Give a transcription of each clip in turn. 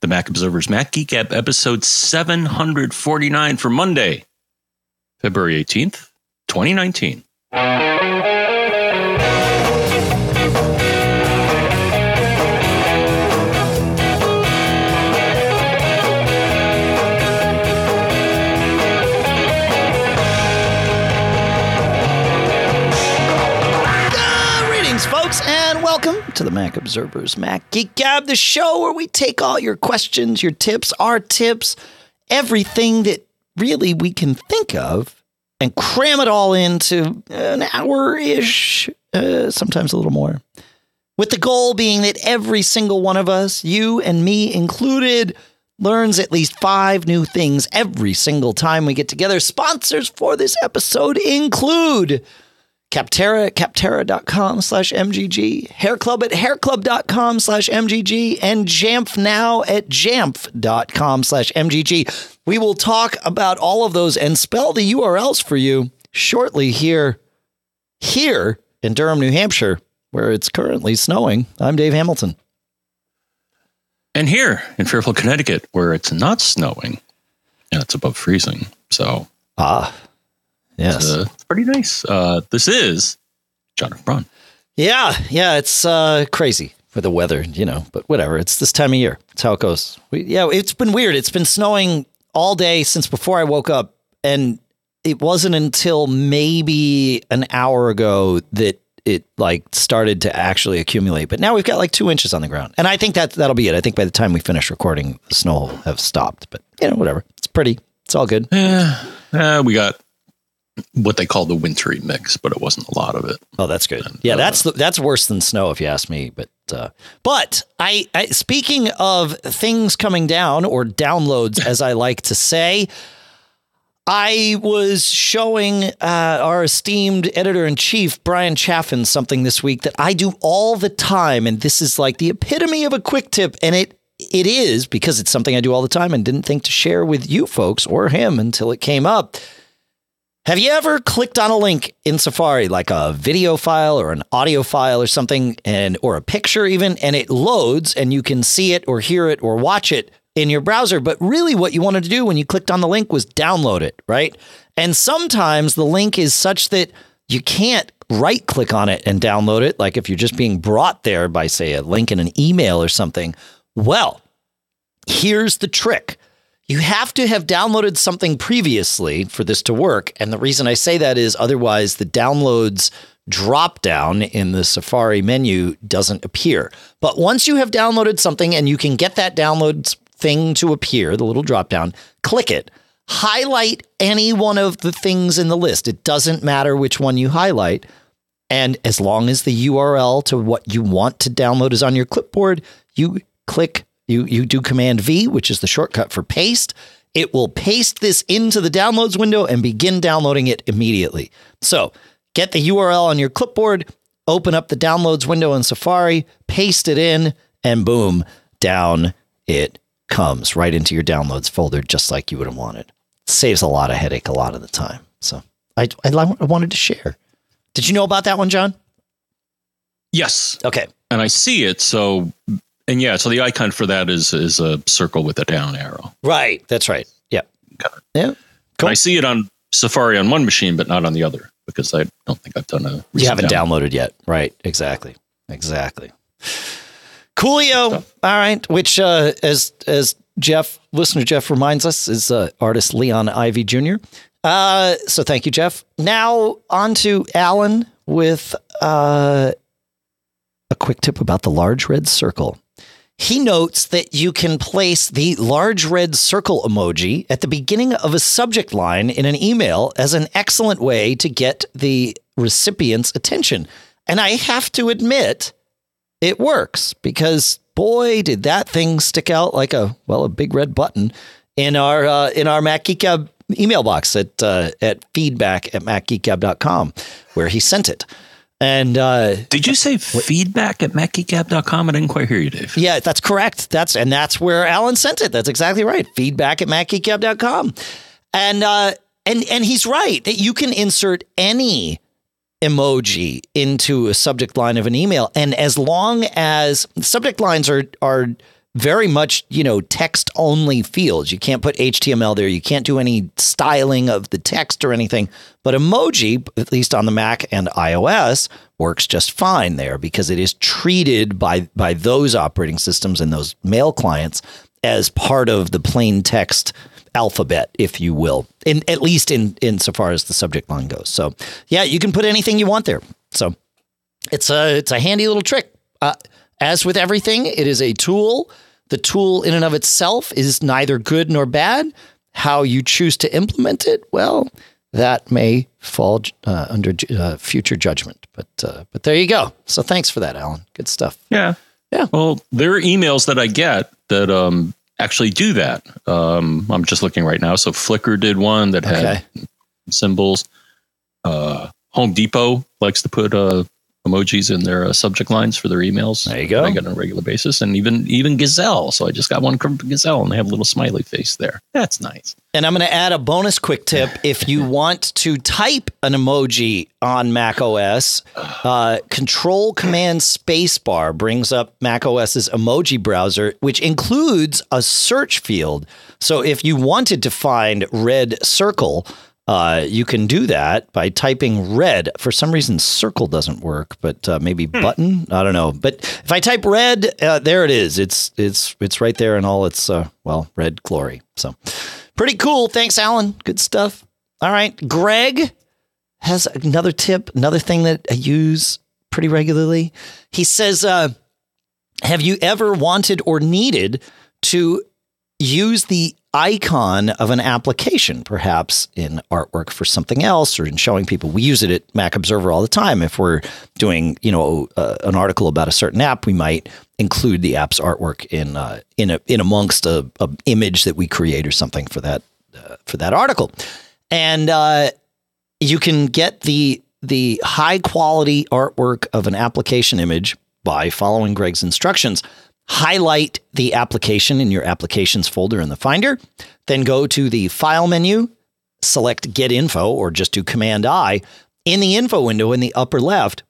The Mac Observer's Mac Geek Gab, episode 749 for Monday, February 18th, 2019. To the Mac Observers Mac Geek Gab, the show where we take all your questions, your tips, our tips, everything that really we can think of, and cram it all into an hour ish, uh, sometimes a little more. With the goal being that every single one of us, you and me included, learns at least five new things every single time we get together. Sponsors for this episode include Capterra at capterra.com slash MGG, Hair Club at hairclub.com slash MGG, and Jamf now at jamf.com slash MGG. We will talk about all of those and spell the URLs for you shortly here, here in Durham, New Hampshire, where it's currently snowing. I'm Dave Hamilton. And here in Fairfield, Connecticut, where it's not snowing and it's above freezing. So Ah, yes. it's, uh, it's pretty nice. Uh, this is John F. Braun. Yeah, yeah, it's uh, crazy for the weather, you know, but whatever. It's this time of year. It's how it goes. We, yeah, it's been weird. It's been snowing all day since before I woke up, and it wasn't until maybe an hour ago that it like started to actually accumulate. But now we've got like two inches on the ground, and I think that that'll be it. I think by the time we finish recording, the snow will have stopped. But you know, whatever. It's pretty. It's all good. Yeah, uh, we got what they call the wintry mix, but it wasn't a lot of it. Oh, that's good. Yeah, that's that's worse than snow, if you ask me. But uh, but I, I speaking of things coming down or downloads, as I like to say, I was showing uh, our esteemed editor in chief Brian Chaffin something this week that I do all the time, and this is like the epitome of a quick tip, and it it is because it's something I do all the time and didn't think to share with you folks or him until it came up. Have you ever clicked on a link in Safari, like a video file or an audio file or something, and or a picture even, and it loads and you can see it or hear it or watch it in your browser? But really, what you wanted to do when you clicked on the link was download it, right? And sometimes the link is such that you can't right click on it and download it, like if you're just being brought there by, say, a link in an email or something. Well, here's the trick. You have to have downloaded something previously for this to work. And the reason I say that is otherwise the downloads drop down in the Safari menu doesn't appear. But once you have downloaded something and you can get that download thing to appear, the little drop down, click it. Highlight any one of the things in the list. It doesn't matter which one you highlight. And as long as the URL to what you want to download is on your clipboard, you click you you do command V, which is the shortcut for paste. It will paste this into the downloads window and begin downloading it immediately. So, get the URL on your clipboard, open up the downloads window in Safari, paste it in, and boom, down it comes right into your downloads folder just like you would have wanted. saves a lot of headache a lot of the time. So, I I, I wanted to share. Did you know about that one, John? Yes, Okay. and I see it. So, and yeah, so the icon for that is is a circle with a down arrow. Right. That's right. Yeah. It. Yeah. Cool. I see it on Safari on one machine, but not on the other because I don't think I've done a. You haven't download. downloaded yet. Right. Exactly. Exactly. Coolio. All right. Which, uh, as as Jeff, listener Jeff reminds us, is uh, Artis Leon Ivey Jr. Uh, so thank you, Jeff. Now on to Alan with uh, a quick tip about the large red circle. He notes that you can place the large red circle emoji at the beginning of a subject line in an email as an excellent way to get the recipient's attention. And I have to admit, it works because boy, did that thing stick out like a well, a big red button in our uh, in our Mac Geek Gab email box at uh, at feedback at macgeekgab.com where he sent it. And uh, Did you say feedback at macgeekgab.com? I didn't quite hear you, Dave. yeah, that's correct. That's and that's where Alan sent it. That's exactly right. Feedback at macgeekgab.com. And uh and and he's right that you can insert any emoji into a subject line of an email and as long as subject lines are are very much, you know, text only fields. You can't put HTML there. You can't do any styling of the text or anything. But emoji, at least on the Mac and iOS, works just fine there because it is treated by by those operating systems and those mail clients as part of the plain text alphabet, if you will, in at least in insofar as the subject line goes. So yeah, you can put anything you want there. So it's a it's a handy little trick. Uh, as with everything, it is a tool. The tool in and of itself is neither good nor bad. How you choose to implement it, well, that may fall uh, under uh, future judgment. But uh, but there you go. So thanks for that, Alan. Good stuff. Yeah, yeah. Well, there are emails that I get that um, actually do that. Um, I'm just looking right now. So Flickr did one that had okay. symbols. Uh, Home Depot likes to put uh, emojis in their uh, subject lines for their emails. There you go. I get on a regular basis, and even even Gazelle. So I just got one from Gazelle, and they have a little smiley face there. That's nice. And I'm going to add a bonus quick tip: if you want to type an emoji on Mac OS, uh, Control Command Spacebar brings up Mac OS's emoji browser, which includes a search field. So if you wanted to find red circle uh, you can do that by typing red. For some reason, circle doesn't work, but uh, maybe hmm. button. I don't know. But if I type red, uh, there it is. It's it's it's right there in all its uh, well red glory. So pretty cool. Thanks, Alan. Good stuff. All right, Greg has another tip, another thing that I use pretty regularly. He says, uh, "Have you ever wanted or needed to use the icon of an application, perhaps in artwork for something else or in showing people. We use it at Mac Observer all the time. If we're doing, you know, uh, an article about a certain app, we might include the app's artwork in uh, in a, in amongst a, a, image that we create or something for that uh, for that article, and uh, you can get the the high quality artwork of an application image by following Greg's instructions highlight the application in your applications folder in the Finder, then go to the File menu, select Get Info, or just do Command I. In the info window in the upper left,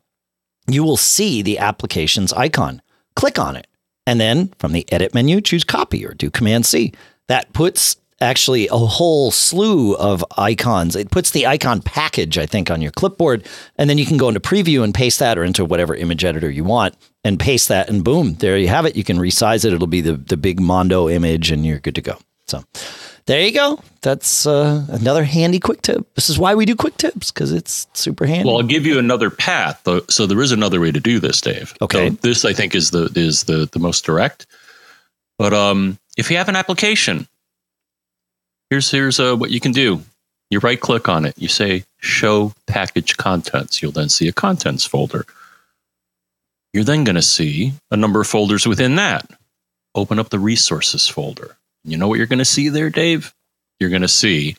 you will see the application's icon. Click on it. And then from the Edit menu, choose Copy or do Command C. That puts actually a whole slew of icons. It puts the icon package, I think, on your clipboard, and then you can go into preview and paste that or into whatever image editor you want and paste that, and boom, there you have it. You can resize it. It'll be the the big Mondo image, and you're good to go. So. There you go. That's uh, another handy quick tip. This is why we do quick tips because it's super handy. Well, I'll give you another path. So there is another way to do this, Dave. Okay. So this I think is the is the the most direct. But um, if you have an application here's here's uh, what you can do. You right click on it. You say show package contents. You'll then see a contents folder. You're then going to see a number of folders within that. Open up the resources folder. You know what you're going to see there, Dave? You're going to see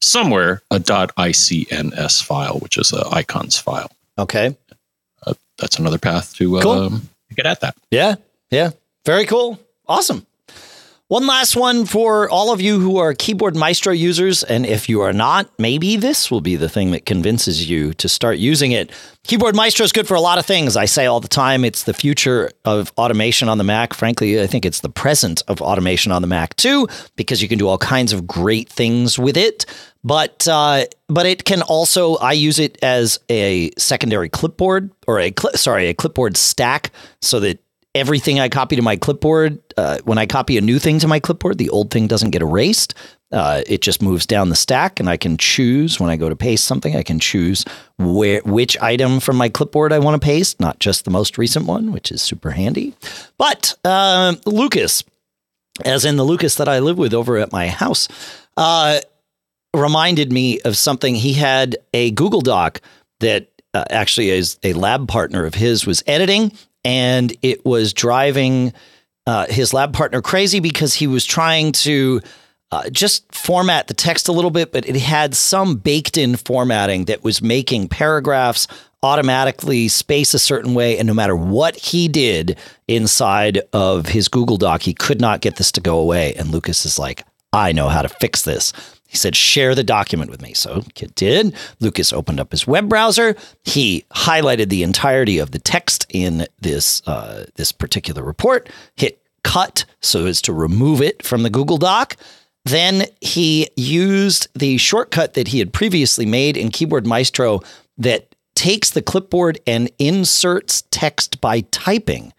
somewhere a .icns file, which is a icons file. Okay. Uh, that's another path to cool. um, get at that. Yeah. Yeah. Very cool. Awesome. One last one for all of you who are Keyboard Maestro users. And if you are not, maybe this will be the thing that convinces you to start using it. Keyboard Maestro is good for a lot of things. I say all the time it's the future of automation on the Mac. Frankly, I think it's the present of automation on the Mac too, because you can do all kinds of great things with it. But uh, but it can also I use it as a secondary clipboard or a cl- sorry a clipboard stack so that everything I copy to my clipboard, uh, when I copy a new thing to my clipboard, the old thing doesn't get erased. Uh, it just moves down the stack, and I can choose when I go to paste something. I can choose where which item from my clipboard I want to paste, not just the most recent one, which is super handy. But uh, Lucas, as in the Lucas that I live with over at my house, uh, reminded me of something. He had a Google Doc that uh, actually is a lab partner of his was editing and it was driving uh, his lab partner crazy because he was trying to uh, just format the text a little bit, but it had some baked in formatting that was making paragraphs automatically space a certain way. And no matter what he did inside of his Google Doc, he could not get this to go away. And Lucas is like, I know how to fix this. He said, share the document with me. So Kit did. Lucas opened up his web browser. He highlighted the entirety of the text in this uh, this particular report, hit cut so as to remove it from the Google Doc. Then he used the shortcut that he had previously made in Keyboard Maestro that takes the clipboard and inserts text by typing.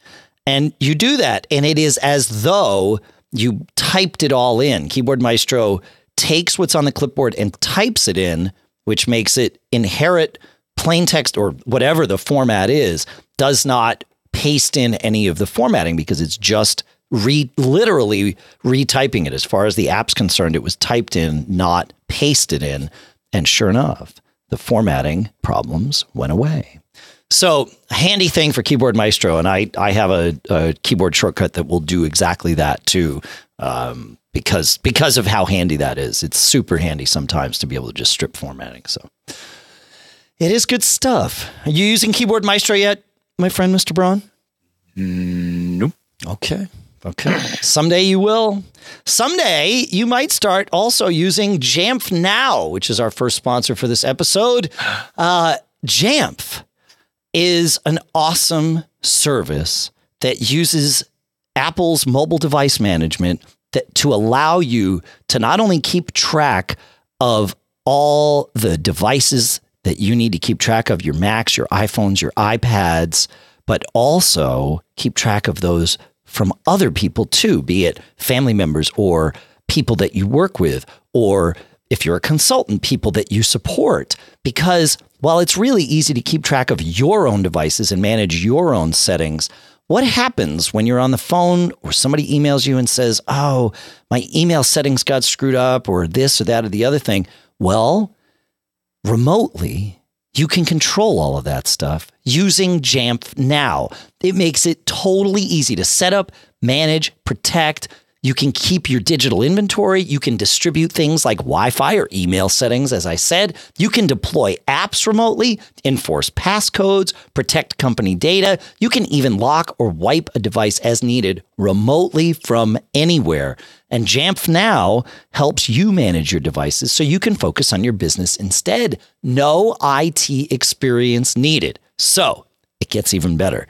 And you do that, and it is as though you typed it all in. Keyboard Maestro takes what's on the clipboard and types it in, which makes it inherit plain text or whatever the format is, does not paste in any of the formatting because it's just re literally retyping it. As far as the app's concerned, it was typed in, not pasted in. And sure enough, the formatting problems went away. So handy thing for Keyboard Maestro, and I I have a, a keyboard shortcut that will do exactly that too, um, because because of how handy that is. It's super handy sometimes to be able to just strip formatting. So it is good stuff. Are you using Keyboard Maestro yet, my friend, Mr. Braun? Mm, nope. Okay. Okay. Someday you will. Someday you might start also using Jamf Now, which is our first sponsor for this episode. Uh, Jamf is an awesome service that uses Apple's mobile device management that to allow you to not only keep track of all the devices that you need to keep track of your Macs, your iPhones, your iPads, but also keep track of those from other people too, be it family members or people that you work with, or if you're a consultant, people that you support. Because while it's really easy to keep track of your own devices and manage your own settings, what happens when you're on the phone or somebody emails you and says, Oh, my email settings got screwed up, or this or that or the other thing? Well, remotely, you can control all of that stuff using Jamf Now. It makes it totally easy to set up, manage, protect. You can keep your digital inventory. You can distribute things like Wi Fi or email settings, as I said. You can deploy apps remotely, enforce passcodes, protect company data. You can even lock or wipe a device as needed remotely from anywhere. And Jamf Now helps you manage your devices so you can focus on your business instead. No IT experience needed. So it gets even better.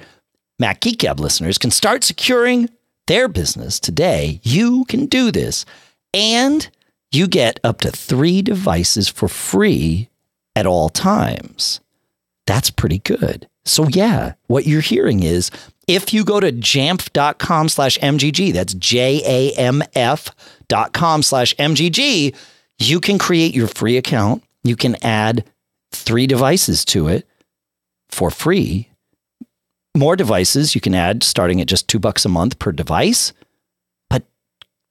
Mac Geek Gab listeners can start securing their business today. You can do this. And you get up to three devices for free at all times. That's pretty good. So, yeah, what you're hearing is if you go to jamf.com slash MGG, that's J A M F dot com slash MGG, you can create your free account. You can add three devices to it for free. More devices you can add starting at just two bucks a month per device. But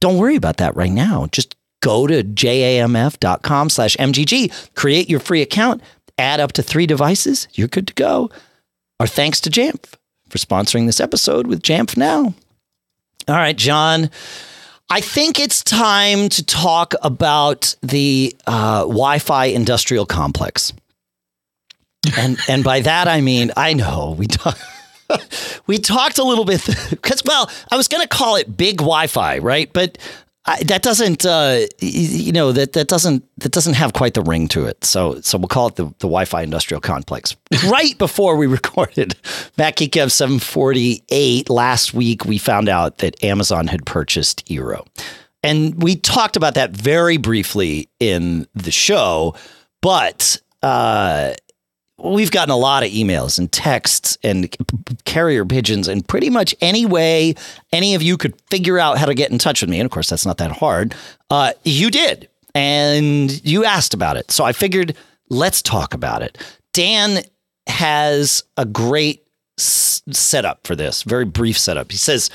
don't worry about that right now. Just go to jamf.com slash MGG, create your free account, add up to three devices. You're good to go. Our thanks to Jamf for sponsoring this episode with Jamf Now. All right, John. I think it's time to talk about the uh, Wi-Fi industrial complex, and and by that I mean I know we talk, we talked a little bit because well I was going to call it big Wi-Fi, right? But I, that doesn't, uh, you know, that that doesn't that doesn't have quite the ring to it. So so we'll call it the, the Wi-Fi industrial complex. right before we recorded Mac Geek Gab 748 last week, we found out that Amazon had purchased Eero, and we talked about that very briefly in the show. But uh, we've gotten a lot of emails and texts and carrier pigeons and pretty much any way any of you could figure out how to get in touch with me. And of course, that's not that hard. Uh, you did. And you asked about it. So I figured let's talk about it. Dan has a great s- setup for this, very brief setup. He says,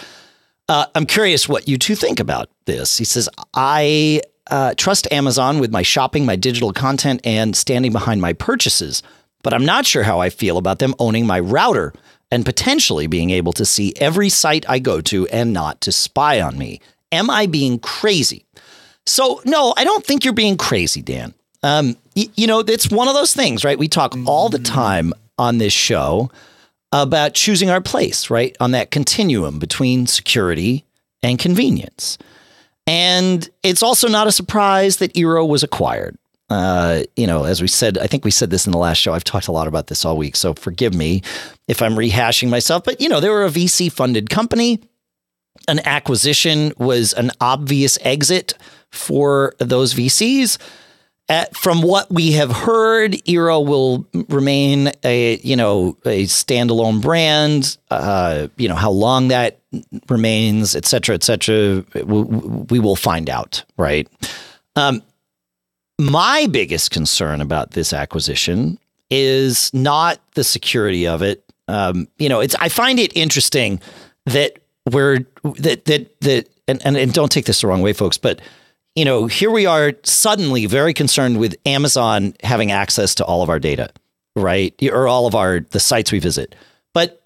uh, I'm curious what you two think about this. He says, I uh, trust Amazon with my shopping, my digital content, and standing behind my purchases but I'm not sure how I feel about them owning my router and potentially being able to see every site I go to and not to spy on me. Am I being crazy? So, no, I don't think you're being crazy, Dan. Um, y- you know, it's one of those things, right? We talk all the time on this show about choosing our place, right? On that continuum between security and convenience. And it's also not a surprise that Eero was acquired. Uh, you know, as we said, I think we said this in the last show. I've talked a lot about this all week, so forgive me if I'm rehashing myself. But you know, they were a VC funded company. an acquisition was an obvious exit for those VCs. At, from what we have heard, Eero will remain a you know a standalone brand. Uh, you know how long that remains, et cetera, et cetera. We, we will find out, right? Um, my biggest concern about this acquisition is not the security of it. Um, you know, it's I find it interesting that we're that that that and, and, and don't take this the wrong way, folks, but you know, here we are suddenly very concerned with Amazon having access to all of our data, right? Or all of our the sites we visit. But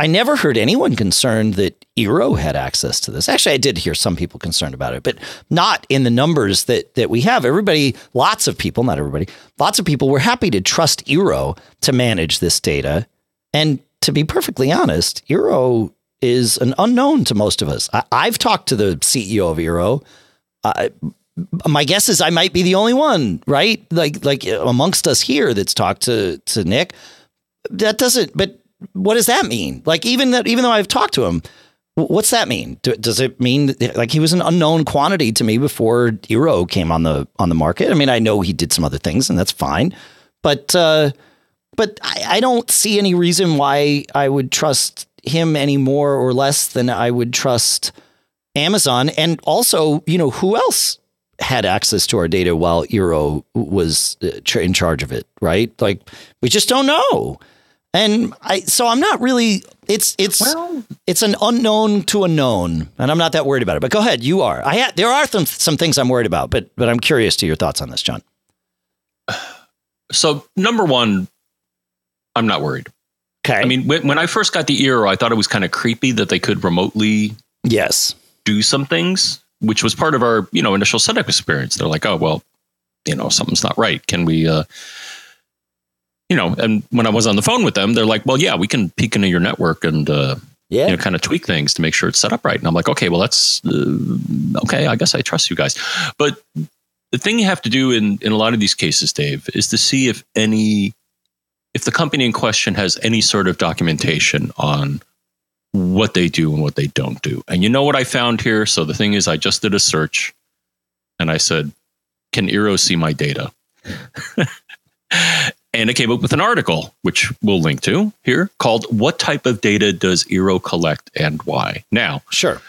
I never heard anyone concerned that Eero had access to this. Actually, I did hear some people concerned about it, but not in the numbers that that we have. Everybody, lots of people, not everybody, lots of people were happy to trust Eero to manage this data. And to be perfectly honest, Eero is an unknown to most of us. I, have talked to the CEO of Eero my guess is I might be the only one, right? Like like amongst us here that's talked to to Nick. That doesn't. But what does that mean? Like even that, even though I've talked to him, what's that mean? does it mean like he was an unknown quantity to me before Eero came on the on the market? I mean, I know he did some other things, and that's fine. But uh, but I, I don't see any reason why I would trust him any more or less than I would trust Amazon, and also, you know, who else had access to our data while Eero was uh, in charge of it, right? Like, we just don't know. And I, so I'm not really. It's it's well, it's an unknown to a known, and I'm not that worried about it. But go ahead, you are. I ha- there are some some things I'm worried about, but but I'm curious to your thoughts on this, John. So number one, I'm not worried. Okay. I mean, when, when I first got the Eero, I thought it was kind of creepy that they could remotely yes do some things, which was part of our, you know, initial setup experience. They're like, oh, well, you know, something's not right. Can we, uh, you know, and when I was on the phone with them, they're like, well, yeah, we can peek into your network and, uh, yeah. you know, kind of tweak things to make sure it's set up right. And I'm like, okay, well, that's uh, okay. I guess I trust you guys. But the thing you have to do in, in a lot of these cases, Dave, is to see if any, if the company in question has any sort of documentation on what they do and what they don't do. And you know what I found here? So the thing is, I just did a search and I said, Can Eero see my data? and it came up with an article, which we'll link to here, called What Type of Data Does Eero Collect and Why? Now, sure.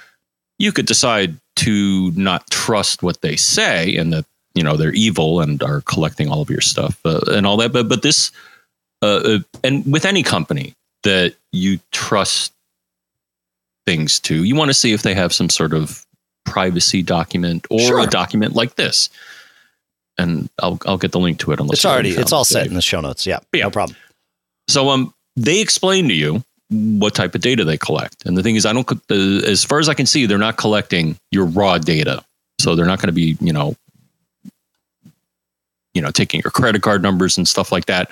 You could decide to not trust what they say and that, you know, they're evil and are collecting all of your stuff uh, and all that. But, but this, uh, uh and with any company that you trust things to. You want to see if they have some sort of privacy document or sure. a document like this. And I'll I'll get the link to it unless it's already it's all set in the show notes. Yeah, yeah, no problem. So um, they explain to you what type of data they collect, and the thing is, I don't. Uh, as far as I can see, they're not collecting your raw data, so they're not going to be you know, you know, taking your credit card numbers and stuff like that.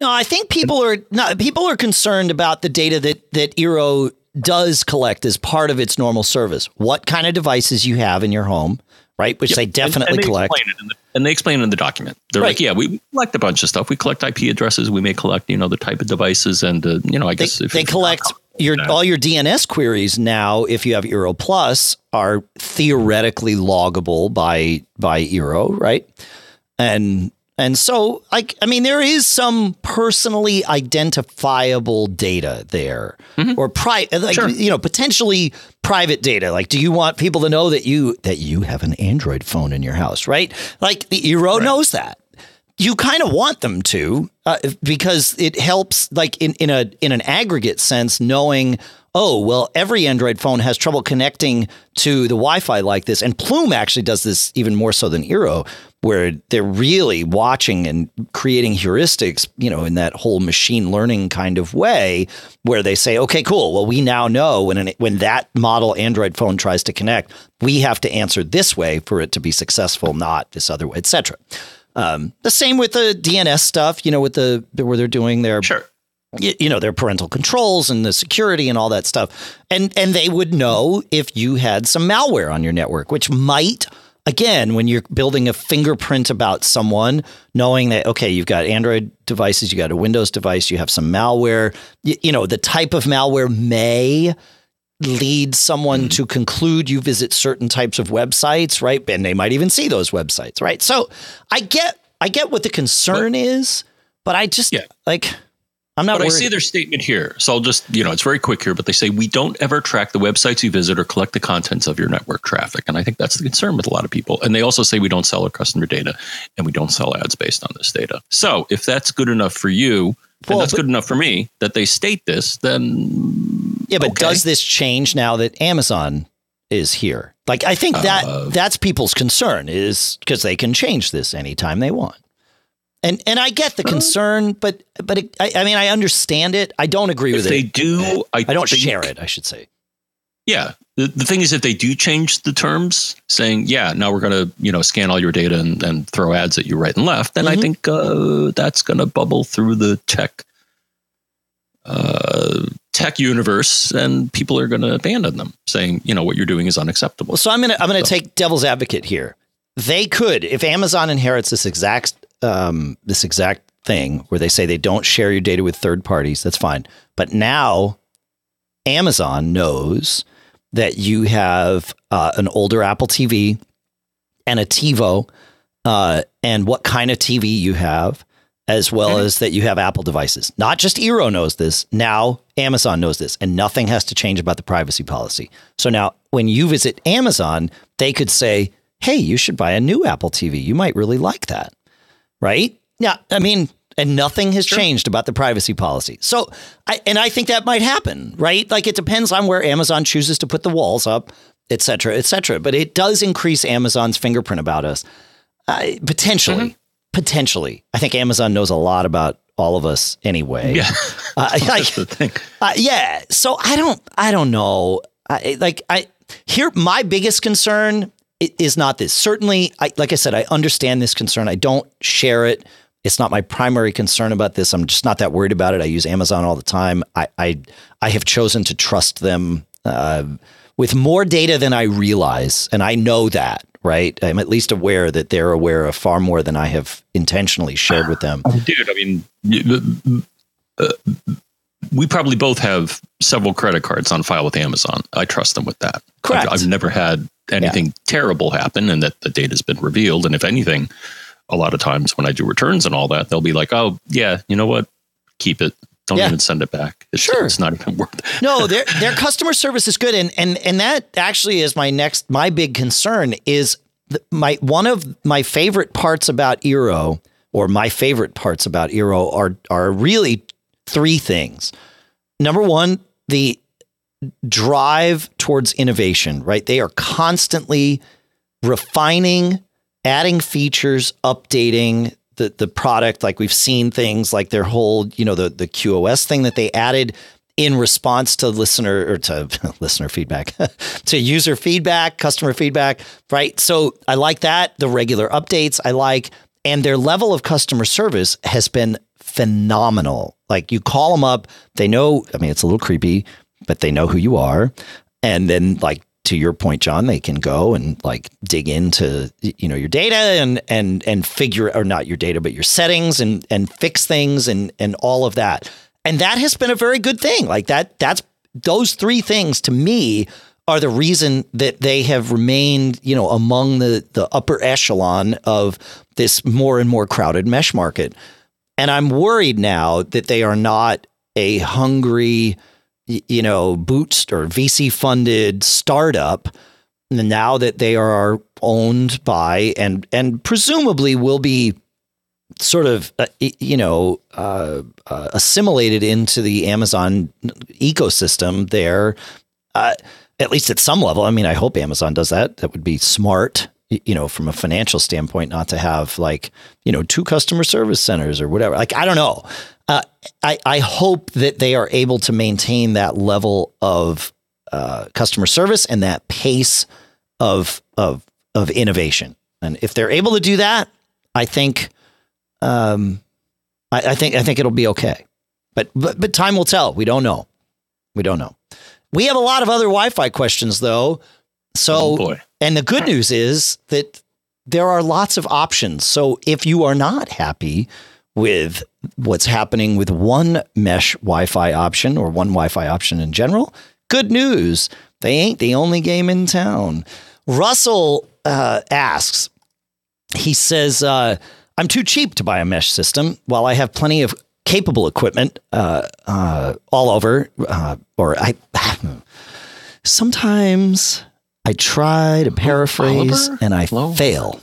No, I think people are not people are concerned about the data that that Eero does collect as part of its normal service. What kind of devices you have in your home, right? Which yep. they definitely and, and they collect. The, and they explain it in the document. They're right. like, yeah, we collect a bunch of stuff. We collect IP addresses. We may collect, you know, the type of devices, and uh, you know, I guess they, they collect your all your DNS queries now. If you have Eero Plus, are theoretically loggable by by Eero, right? And and so, like, I mean, there is some personally identifiable data there, mm-hmm. or pri- like sure. you know, potentially private data. Like, do you want people to know that you that you have an Android phone in your house, right? Like, the Eero right. knows that. You kind of want them to, uh, because it helps, like in in a in an aggregate sense, knowing oh, well, every Android phone has trouble connecting to the Wi Fi like this. And Plume actually does this even more so than Eero, where they're really watching and creating heuristics, you know, in that whole machine learning kind of way, where they say, okay, cool. Well, we now know when an, when that model Android phone tries to connect, we have to answer this way for it to be successful, not this other way, etc. Um, the same with the DNS stuff, you know, with the where they're doing their sure you know their parental controls and the security and all that stuff and and they would know if you had some malware on your network which might again when you're building a fingerprint about someone knowing that okay you've got android devices you got a windows device you have some malware you, you know the type of malware may lead someone to conclude you visit certain types of websites, right? And they might even see those websites, right? So I get I get what the concern is, but I just Yeah. like I'm not But I see their statement here. So I'll just, you know, it's very quick here, but they say we don't ever track the websites you visit or collect the contents of your network traffic. And I think that's the concern with a lot of people. And they also say we don't sell our customer data and we don't sell ads based on this data. So if that's good enough for you, Well, and that's good enough for me that they state this, then yeah, but okay. does this change now that Amazon is here? Like I think that Uh, that's people's concern is because they can change this anytime they want. And and I get the concern, but but it, I, I mean I understand it. I don't agree if with they it. They do, I, I don't think- share it. I should say. Yeah. The, the thing is, if they do change the terms, saying, yeah, now we're going to, you know, scan all your data and, and throw ads at you right and left, then I Mhm. think uh, that's going to bubble through the tech uh, tech universe and people are going to abandon them, saying, you know, what you're doing is unacceptable. Well, so I'm gonna I'm gonna So- take devil's advocate here. They could, if Amazon inherits this exact um, this exact thing where they say they don't share your data with third parties, that's fine. But now Amazon knows that you have uh, an older Apple TV and a TiVo, uh, and what kind of TV you have, as well as that you have Apple devices. Not just Eero knows this. Now Amazon knows this, and nothing has to change about the privacy policy. So now when you visit Amazon, they could say, hey, you should buy a new Apple TV. You might really like that. Right? Yeah. I mean, and nothing has changed about the privacy policy. So, I, and I think that might happen, right? Like it depends on where Amazon chooses to put the walls up, et cetera, et cetera. But it does increase Amazon's fingerprint about us. Uh, potentially, potentially. I think Amazon knows a lot about all of us anyway. yeah. Uh, like, That's the thing. uh, yeah. So I don't. I don't know. I like. I here. My biggest concern is not this. Certainly, I, like I said, I understand this concern. I don't share it. It's not my primary concern about this. I'm just not that worried about it. I use Amazon all the time. I I, I have chosen to trust them uh, with more data than I realize, and I know that. Right. I'm at least aware that they're aware of far more than I have intentionally shared with them. Dude, I mean, uh, we probably both have several credit cards on file with Amazon. I trust them with that. Correct. I've, I've never had anything terrible happen and that the data's been revealed. And if anything, a lot of times when I do returns and all that, they'll be like, oh, yeah, you know what? Keep it. Don't Yeah. even send it back. It's, Sure. it's not even worth it. no, their their customer service is good, and and and that actually is my next my big concern is my one of my favorite parts about Eero or my favorite parts about Eero are are really three things. Number one, the drive towards innovation. Right, they are constantly refining, adding features, updating the the product. Like we've seen things like their whole, you know, the the QoS thing that they added in response to listener or to listener feedback, to user feedback, customer feedback, right? So I like that. The regular updates I like, and their level of customer service has been phenomenal. Like you call them up, they know. I mean, it's a little creepy, but they know who you are, and then like to your point, John, they can go and like dig into you know your data and and and figure or not your data, but your settings and and fix things and and all of that. And that has been a very good thing. Like that that's those three things to me are the reason that they have remained, you know, among the the upper echelon of this more and more crowded mesh market. And I'm worried now that they are not a hungry you know, bootst or VC funded startup now that they are owned by and and presumably will be sort of uh, you know uh, uh, assimilated into the Amazon ecosystem there uh, at least at some level. I mean I hope Amazon does that. That would be smart you know from a financial standpoint not to have like you know two customer service centers or whatever. Like I don't know I, I hope that they are able to maintain that level of uh, customer service and that pace of of of innovation. And if they're able to do that, I think, um, I, I think I think it'll be okay. But but but time will tell. We don't know. We don't know. We have a lot of other Wi-Fi questions though. So Oh, boy. and the good news is that there are lots of options. So if you are not happy with what's happening with one mesh Wi Fi option or one Wi Fi option in general, good news. They ain't the only game in town. Russell uh, asks, he says, uh, I'm too cheap to buy a mesh system while I have plenty of capable equipment uh, uh, all over. Uh, or I sometimes I try to paraphrase Oliver? and I Hello? fail.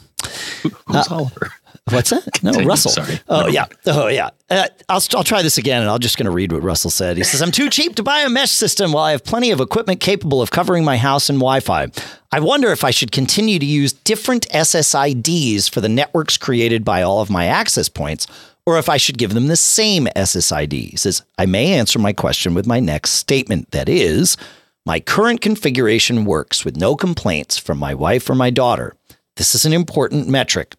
Who- Who's Oliver? What's that? No, Continue, Russell. sorry. Oh Never yeah. Oh yeah. Uh, I'll I'll try this again, and I'm just going to read what Russell said. He says, "I'm too cheap to buy a mesh system while I have plenty of equipment capable of covering my house and Wi-Fi. I wonder if I should continue to use different SSIDs for the networks created by all of my access points." Or if I should give them the same SSID. He says, I may answer my question with my next statement. That is, my current configuration works with no complaints from my wife or my daughter. This is an important metric.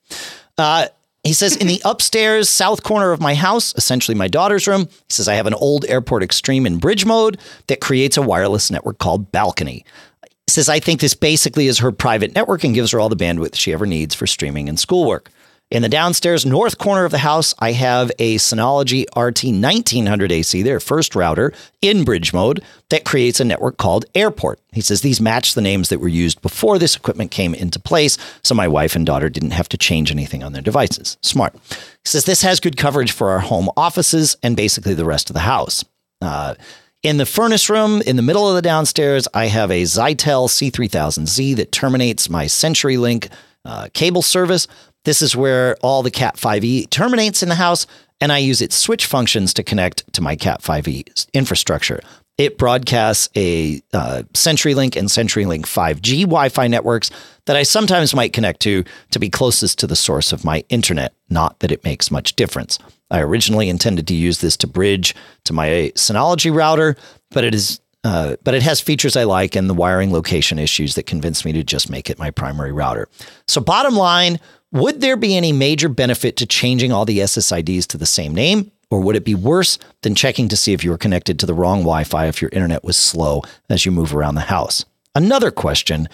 Uh, he says, in the upstairs south corner of my house, essentially my daughter's room, he says, I have an old Airport Extreme in bridge mode that creates a wireless network called Balcony. He says, I think this basically is her private network and gives her all the bandwidth she ever needs for streaming and schoolwork. In the downstairs north corner of the house, I have a Synology RT1900 AC, their first router, in bridge mode that creates a network called Airport. He says these match the names that were used before this equipment came into place, so my wife and daughter didn't have to change anything on their devices. Smart. He says this has good coverage for our home offices and basically the rest of the house. Uh, in the furnace room, in the middle of the downstairs, I have a Zyxel C3000Z that terminates my CenturyLink uh, cable service. This is where all the Cat 5e terminates in the house, and I use its switch functions to connect to my Cat 5e infrastructure. It broadcasts a uh, CenturyLink and CenturyLink 5G Wi Fi networks that I sometimes might connect to to be closest to the source of my internet. Not that it makes much difference. I originally intended to use this to bridge to my Synology router, but it is uh, but it has features I like and the wiring location issues that convinced me to just make it my primary router. So, bottom line, would there be any major benefit to changing all the SSIDs to the same name? Or would it be worse than checking to see if you were connected to the wrong Wi Fi if your internet was slow as you move around the house? Another question.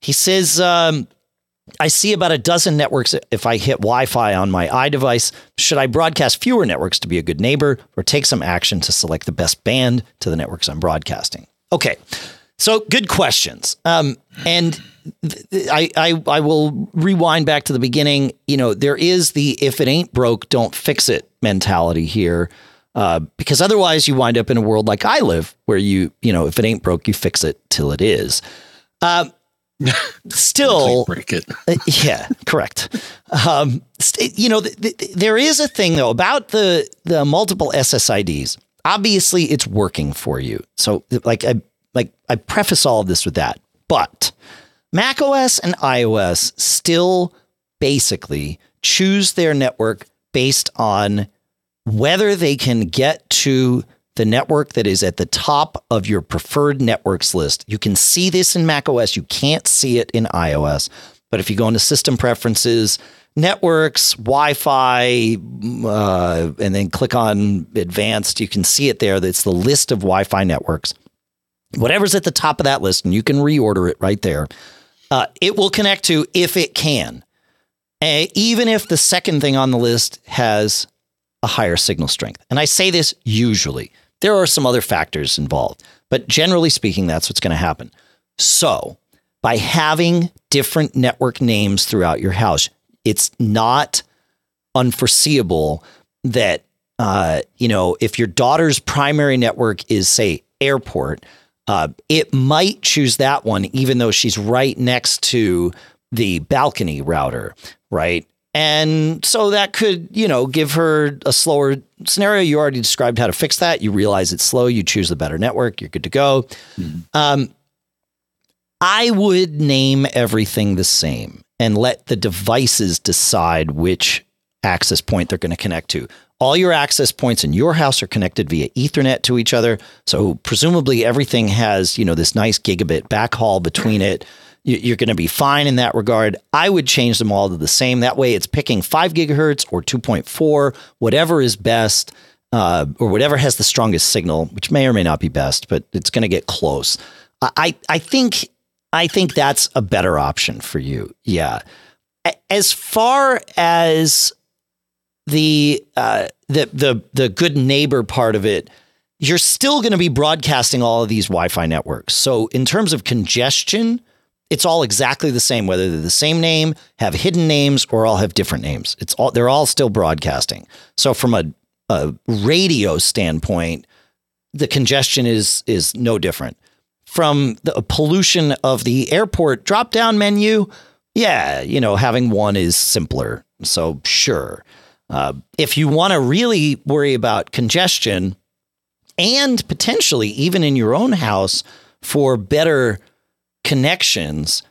He says, um, I see about a dozen networks if I hit Wi Fi on my iDevice. Should I broadcast fewer networks to be a good neighbor or take some action to select the best band to the networks I'm broadcasting? Okay. So good questions. Um, and I, I, I will rewind back to the beginning. You know, there is the if it ain't broke, don't fix it mentality here. Uh, because otherwise you wind up in a world like I live where you, you know, if it ain't broke, you fix it till it is. Uh, still, break it. uh, yeah, correct. Um, st- you know, th- th- there is a thing though about the the multiple SSIDs. Obviously, it's working for you. So, like I like I preface all of this with that, but Mac OS and iOS still basically choose their network based on whether they can get to the network that is at the top of your preferred networks list. You can see this in Mac OS, you can't see it in iOS. But if you go into system preferences, networks, Wi Fi, uh, and then click on advanced, you can see it there. That's the list of Wi Fi networks. Whatever's at the top of that list, and you can reorder it right there, uh, it will connect to if it can. Even if the second thing on the list has a higher signal strength. And I say this usually. There are some other factors involved, but generally speaking, that's what's going to happen. So, by having different network names throughout your house, it's not unforeseeable that uh, you know if your daughter's primary network is say airport, uh, it might choose that one even though she's right next to the balcony router, right? And so that could, you know, give her a slower scenario. You already described how to fix that. You realize it's slow. You choose the better network. You're good to go. Um, I would name everything the same and let the devices decide which access point they're going to connect to. All your access points in your house are connected via Ethernet to each other. So presumably everything has, you know, this nice gigabit backhaul between it. You- You're going to be fine in that regard. I would change them all to the same. That way it's picking five gigahertz or 2.4, whatever is best. Uh, or whatever has the strongest signal, which may or may not be best, but it's going to get close. I, I I think I think that's a better option for you. Yeah. As far as the uh, the the the good neighbor part of it, you're still going to be broadcasting all of these Wi-Fi networks. So in terms of congestion, it's all exactly the same, whether they're the same name, have hidden names, or all have different names. It's all they're all still broadcasting. So from a, a radio standpoint, the congestion is is no different. From the pollution of the airport drop down menu, yeah, you know, having one is simpler. So sure. Uh, if you want to really worry about congestion and potentially even in your own house for better connections,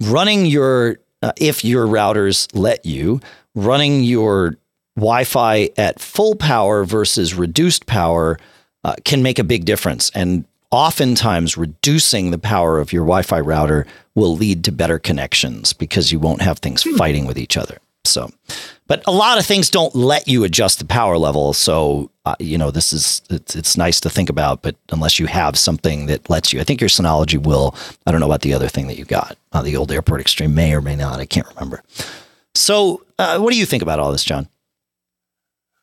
running your, uh, if your routers let you, running your Wi Fi at full power versus reduced power uh, can make a big difference. And oftentimes, reducing the power of your Wi Fi router will lead to better connections because you won't have things hmm. fighting with each other. So, but a lot of things don't let you adjust the power level. So, uh, you know, this is it's, it's nice to think about, but unless you have something that lets you, I think your Synology will. I don't know about the other thing that you got. Uh, the old Airport Extreme may or may not. I can't remember. So, uh, what do you think about all this, John?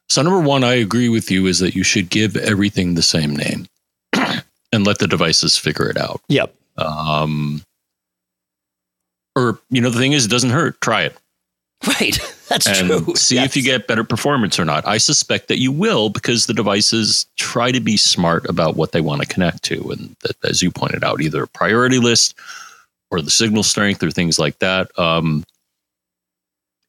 So, number one, I agree with you is that you should give everything the same name and let the devices figure it out. Yep. Um, or, you know, the thing is, it doesn't hurt. Try it. Right. That's and true. See yes. if you get better performance or not. I suspect that you will because the devices try to be smart about what they want to connect to. And that, as you pointed out, either a priority list or the signal strength or things like that. Um,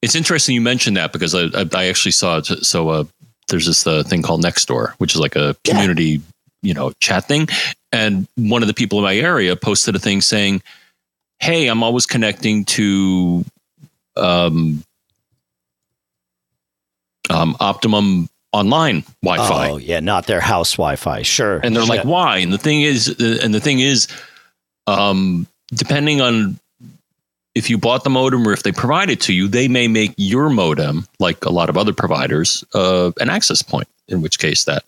it's interesting you mentioned that because I, I, I actually saw it. So uh, there's this uh, thing called Nextdoor, which is like a community, yeah. you know, chat thing. And one of the people in my area posted a thing saying, "Hey, I'm always connecting to um, um, Optimum online Wi-Fi. Oh yeah, not their house Wi-Fi. Sure. And they're sure. like, why? And the thing is, and the thing is, um, depending on if you bought the modem or if they provide it to you, they may make your modem, like a lot of other providers, uh, an access point. In which case, that.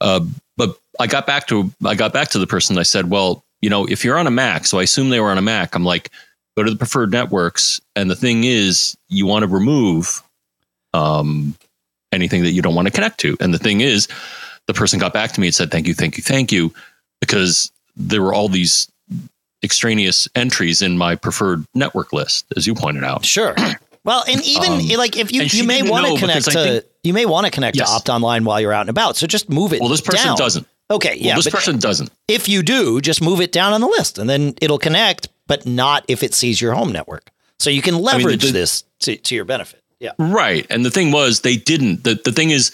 Uh, but I got back to I got back to the person. I said, well, you know, if you're on a Mac, so I assume they were on a Mac. I'm like, go to the preferred networks, and the thing is, you want to remove um, anything that you don't want to connect to. And the thing is, the person got back to me and said, "Thank you, thank you, thank you," because there were all these extraneous entries in my preferred network list, as you pointed out. Sure. Well, and even um, like if you you may want to connect to think, you may want to connect yes. to Opt Online while you're out and about. So just move it. Well, this person down. doesn't. Okay, yeah. Well, this person doesn't. If you do, just move it down on the list, and then it'll connect, but not if it sees your home network. So you can leverage I mean, the, the, this to, to your benefit. Yeah. Right. And the thing was, they didn't. The, the thing is,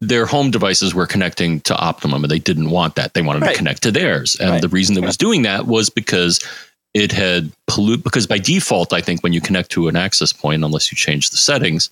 their home devices were connecting to Optimum and they didn't want that. They wanted right. to connect to theirs. And right. the reason it was doing that was because it had pollute because by default, I think when you connect to an access point, unless you change the settings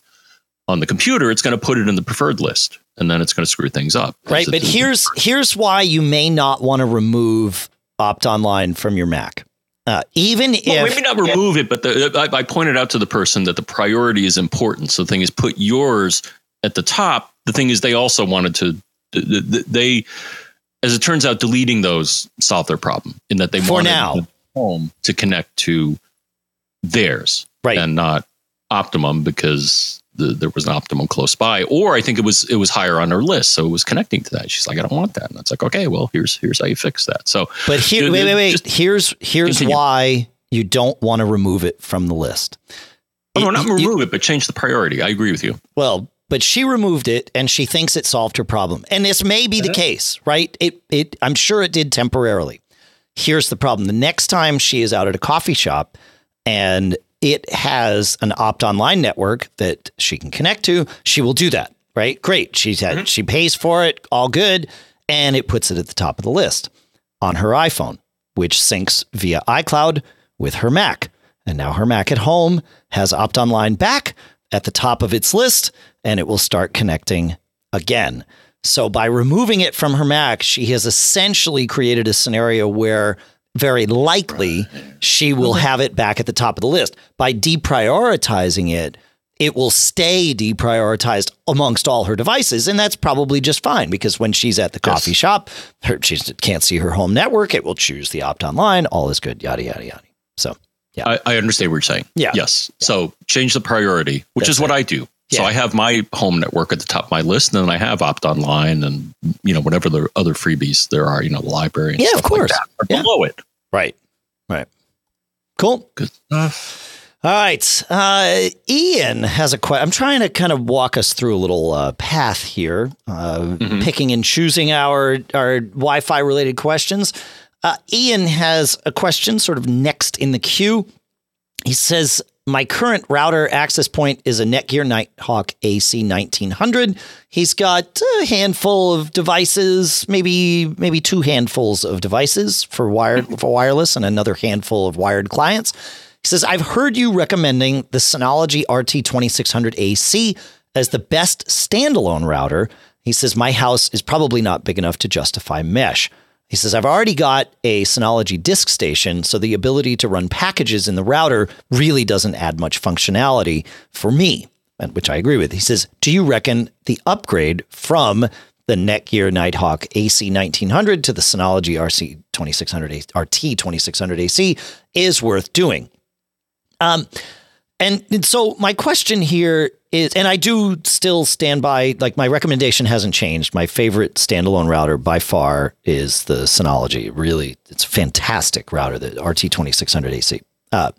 on the computer, it's going to put it in the preferred list and then it's going to screw things up. Right. But here's here's why you may not want to remove Opt Online from your Mac. Uh, even well, if maybe not remove it, but the, I, I, pointed out to the person that the priority is important. So the thing is, put yours at the top. The thing is, they also wanted to they, as it turns out, deleting those solved their problem in that they for wanted now home to connect to theirs, right, and not Optimum because the, there was an optimum close by, or I think it was it was higher on her list, so it was connecting to that. She's like, I don't want that, and it's like, okay, well, here's here's how you fix that. So, but here, wait, wait, wait. Here's here's continue. why you don't want to remove it from the list. Oh, no, not remove it, but change the priority. I agree with you. Well, but she removed it, and she thinks it solved her problem, and this may be yeah. the case, right? It it I'm sure it did temporarily. Here's the problem: the next time she is out at a coffee shop and it has an opt online network that she can connect to, she will do that. Right? Great. She's had mm-hmm. she pays for it, all good, and it puts it at the top of the list on her iPhone, which syncs via iCloud with her Mac. And now her Mac at home has Opt Online back at the top of its list, and it will start connecting again. So by removing it from her Mac, she has essentially created a scenario where very likely she will have it back at the top of the list. By deprioritizing it, it will stay deprioritized amongst all her devices. And that's probably just fine because when she's at the coffee yes. shop, her, she can't see her home network. It will choose the opt online. All is good, yada, yada, yada. So, yeah. I, I understand what you're saying. Yeah. Yes. Yeah. So change the priority, which that's is what it. I do. So I have my home network at the top of my list, and then I have Opt Online and you know whatever the other freebies there are, you know, the library. And Yeah, of stuff like course. that are Yeah. below it. Right. Right. Cool. Good stuff. All right. Uh, Ian has a question. I'm trying to kind of walk us through a little uh, path here, uh, Mhm. picking and choosing our, our Wi Fi related questions. Uh, Ian has a question sort of next in the queue. He says, My current router access point is a Netgear Nighthawk AC 1900. He's got a handful of devices, maybe maybe two handfuls of devices for wired for wireless, and another handful of wired clients. He says, I've heard you recommending the Synology RT2600 AC as the best standalone router. He says, My house is probably not big enough to justify mesh. He says, I've already got a Synology disk station, so the ability to run packages in the router really doesn't add much functionality for me, which I agree with. He says, Do you reckon the upgrade from the Netgear Nighthawk AC 1900 to the Synology RC 2600 RT 2600 AC is worth doing? Um, and, and so my question here is, and I do still stand by, like my recommendation hasn't changed. My favorite standalone router by far is the Synology. Really, it's a fantastic router, the RT2600 AC. Uh,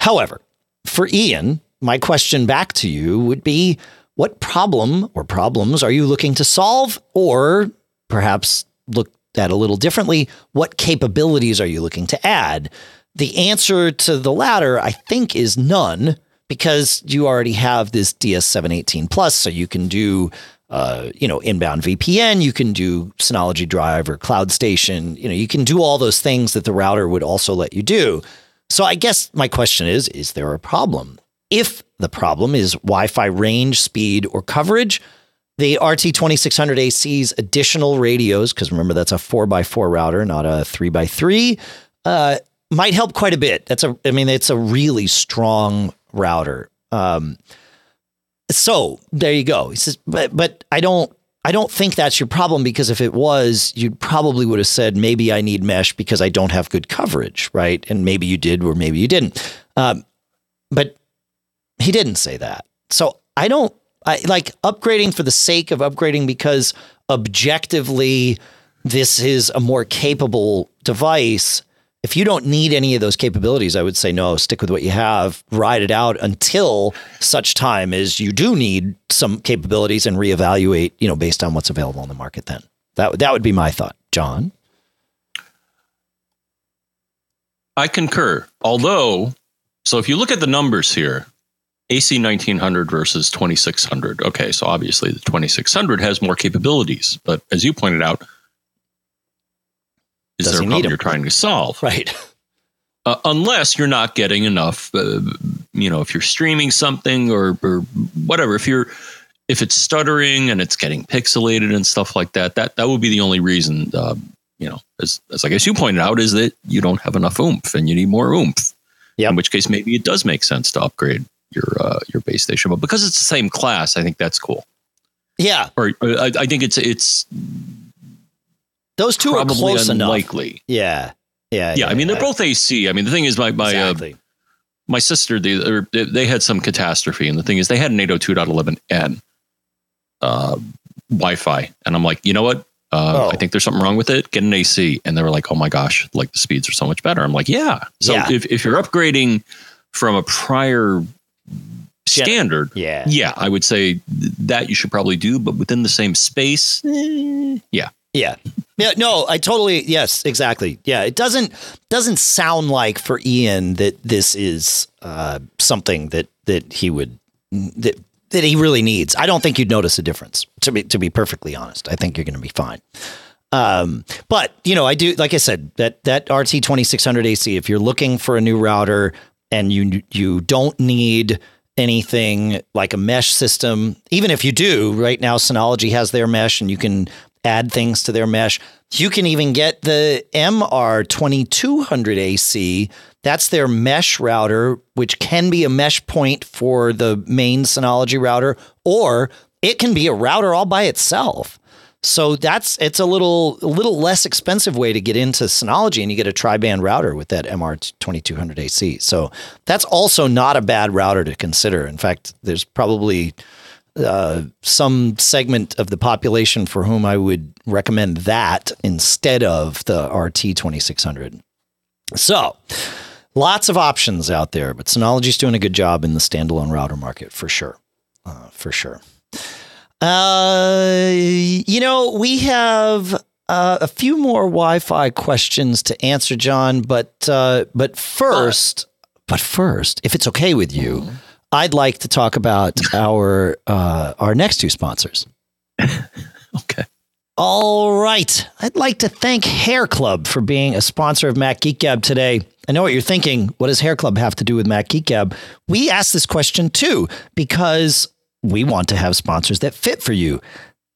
however, for Ian, my question back to you would be, what problem or problems are you looking to solve, or perhaps look at a little differently? What capabilities are you looking to add? The answer to the latter, I think, is none because you already have this DS718 Plus, so you can do, uh, you know, inbound VPN, you can do Synology Drive or Cloud Station, you know, you can do all those things that the router would also let you do. So I guess my question is: Is there a problem? If the problem is Wi-Fi range, speed, or coverage, the RT2600 AC's additional radios, because remember that's a four x four router, not a three x three, uh, might help quite a bit. That's a, I mean, it's a really strong router. Um, so there you go. He says, but but I don't. I don't think that's your problem because if it was, you probably would have said maybe I need mesh because I don't have good coverage, right? And maybe you did, or maybe you didn't. Um, but he didn't say that. So I don't I like upgrading for the sake of upgrading because objectively this is a more capable device. If you don't need any of those capabilities, I would say no, stick with what you have, ride it out until such time as you do need some capabilities and reevaluate, you know, based on what's available on the market then. That that would be my thought. John? I concur. Although, so if you look at the numbers here, AC 1900 versus 2600. Okay, so obviously the 2600 has more capabilities, but as you pointed out, is Does there a need you're trying to solve? Right. Uh, unless you're not getting enough, uh, you know, if you're streaming something or, or whatever, if you're if it's stuttering and it's getting pixelated and stuff like that, that that would be the only reason. Uh, you know, as as I guess you pointed out, is that you don't have enough oomph and you need more oomph. Yep. In which case, maybe it does make sense to upgrade your uh, your base station, but because it's the same class, I think that's cool. Yeah. Or, or I, I think it's it's Those two are close enough. unlikely. Yeah. Yeah. Yeah, I mean they're both AC. I mean the thing is, my my uh, my sister they they- they had some catastrophe and the thing is they had an 802.11n uh, wi-fi and i'm like you know what uh, Oh. i think there's something wrong with it get an ac and they were like oh my gosh like the speeds are so much better i'm like yeah so Yeah. If, if you're upgrading from a prior standard yeah. yeah i would say th- that you should probably do but within the same space eh, yeah Yeah. Yeah, no, I totally yes, exactly. Yeah, it doesn't doesn't sound like for Ian that this is uh, something that that he would that that he really needs. I don't think you'd notice a difference. To be to be perfectly honest, I think you're going to be fine. Um, but you know, I do like I said that that RT twenty six hundred AC. If you're looking for a new router and you you don't need anything like a mesh system, even if you do, right now Synology has their mesh and you can add things to their mesh. You can even get the MR twenty two hundred AC. That's their mesh router, which can be a mesh point for the main Synology router, or it can be a router all by itself. So that's it's a little a little less expensive way to get into Synology, and you get a tri-band router with that MR2200AC. So that's also not a bad router to consider. In fact, there's probably uh, some segment of the population for whom I would recommend that instead of the RT2600. So lots of options out there, but Synology's doing a good job in the standalone router market for sure, uh, for sure. Uh, you know, we have uh, a few more Wi-Fi questions to answer, John. But uh, but first, but first, if it's okay with you, I'd like to talk about our uh, our next two sponsors. okay. All right. I'd like to thank Hair Club for being a sponsor of Mac Geek Gab today. I know what you're thinking. What does Hair Club have to do with Mac Geek Gab? We asked this question too because we want to have sponsors that fit for you.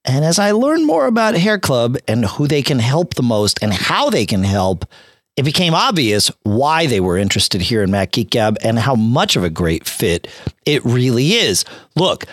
And as I learn more about Hair Club and who they can help the most and how they can help, it became obvious why they were interested here in Mac Geek Gab and how much of a great fit it really is. Look,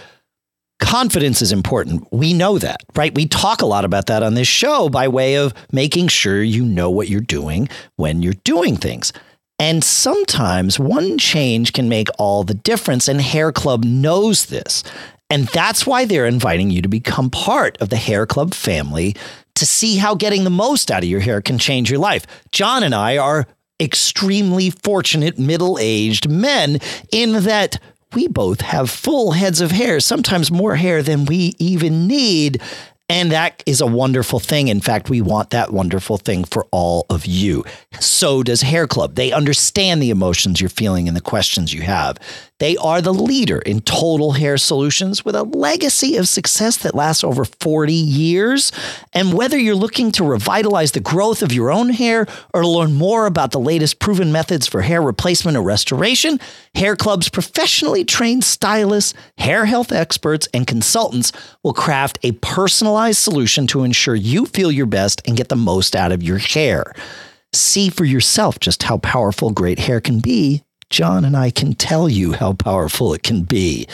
confidence is important. We know that, right? We talk a lot about that on this show by way of making sure you know what you're doing when you're doing things. And sometimes one change can make all the difference, and Hair Club knows this. And that's why they're inviting you to become part of the Hair Club family to see how getting the most out of your hair can change your life. John and I are extremely fortunate middle aged men in that we both have full heads of hair, sometimes more hair than we even need. And that is a wonderful thing. In fact, we want that wonderful thing for all of you. So does Hair Club. They understand the emotions you're feeling and the questions you have. They are the leader in total hair solutions with a legacy of success that lasts over 40 years. And whether you're looking to revitalize the growth of your own hair or learn more about the latest proven methods for hair replacement or restoration, Hair Club's professionally trained stylists, hair health experts, and consultants will craft a personalized solution to ensure you feel your best and get the most out of your hair. See for yourself just how powerful great hair can be John and I can tell you how powerful it can be.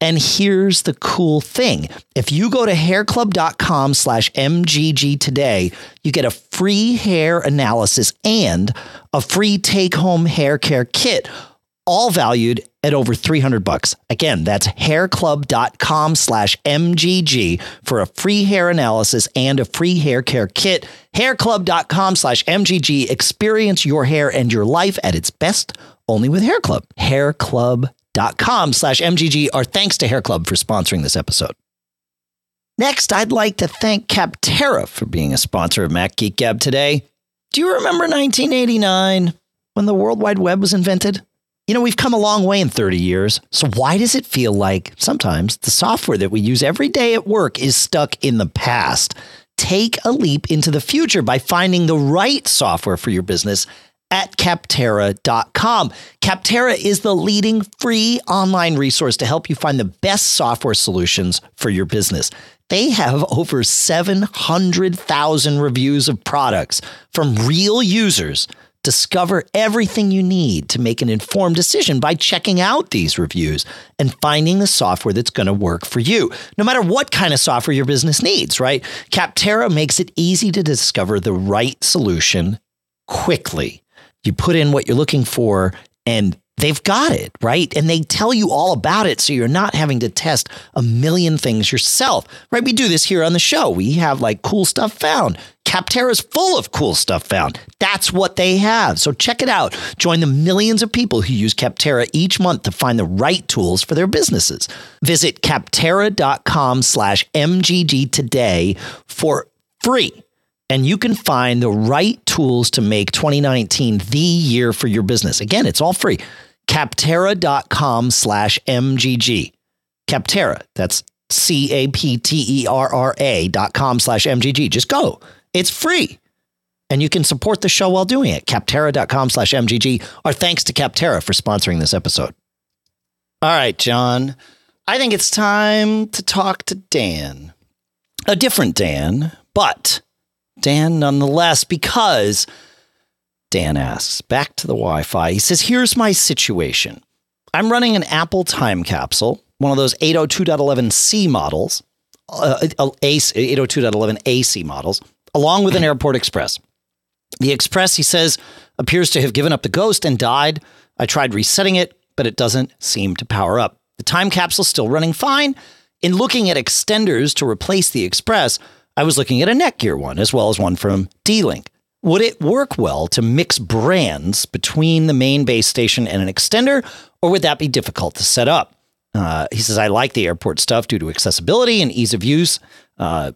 And here's the cool thing. If you go to hairclub.com slash MGG today, you get a free hair analysis and a free take home hair care kit, all valued at over 300 bucks. Again, that's hairclub.com slash MGG for a free hair analysis and a free hair care kit. Hairclub.com slash MGG. Experience your hair and your life at its best only with Hair Club. Hairclub.com slash MGG. Our thanks to Hair Club for sponsoring this episode. Next, I'd like to thank Capterra for being a sponsor of Mac Geek Gab today. Do you remember 1989 when the World Wide Web was invented? You know, we've come a long way in 30 years. So, why does it feel like sometimes the software that we use every day at work is stuck in the past? Take a leap into the future by finding the right software for your business at Capterra.com. Capterra is the leading free online resource to help you find the best software solutions for your business. They have over 700,000 reviews of products from real users. Discover everything you need to make an informed decision by checking out these reviews and finding the software that's going to work for you, no matter what kind of software your business needs, right? Capterra makes it easy to discover the right solution quickly. You put in what you're looking for and they've got it, right? And they tell you all about it. So you're not having to test a million things yourself, right? We do this here on the show. We have like cool stuff found. Capterra's full of cool stuff found. That's what they have. So check it out. Join the millions of people who use Capterra each month to find the right tools for their businesses. Visit capterra.com slash MGG today for free and you can find the right tools to make 2019 the year for your business. Again, it's all free. Capterra.com slash MGG. Capterra, that's C A P T E R R A dot com slash MGG. Just go. It's free. And you can support the show while doing it. Capterra.com slash MGG. Our thanks to Capterra for sponsoring this episode. All right, John. I think it's time to talk to Dan. A different Dan, but Dan nonetheless, because Dan asks, back to the Wi Fi. He says, Here's my situation. I'm running an Apple time capsule, one of those 802.11c models, uh, 802.11 AC models, along with an Airport Express. The Express, he says, appears to have given up the ghost and died. I tried resetting it, but it doesn't seem to power up. The time capsule's still running fine. In looking at extenders to replace the Express, I was looking at a Netgear one as well as one from D Link. Would it work well to mix brands between the main base station and an extender, or would that be difficult to set up? Uh, he says, I like the airport stuff due to accessibility and ease of use uh,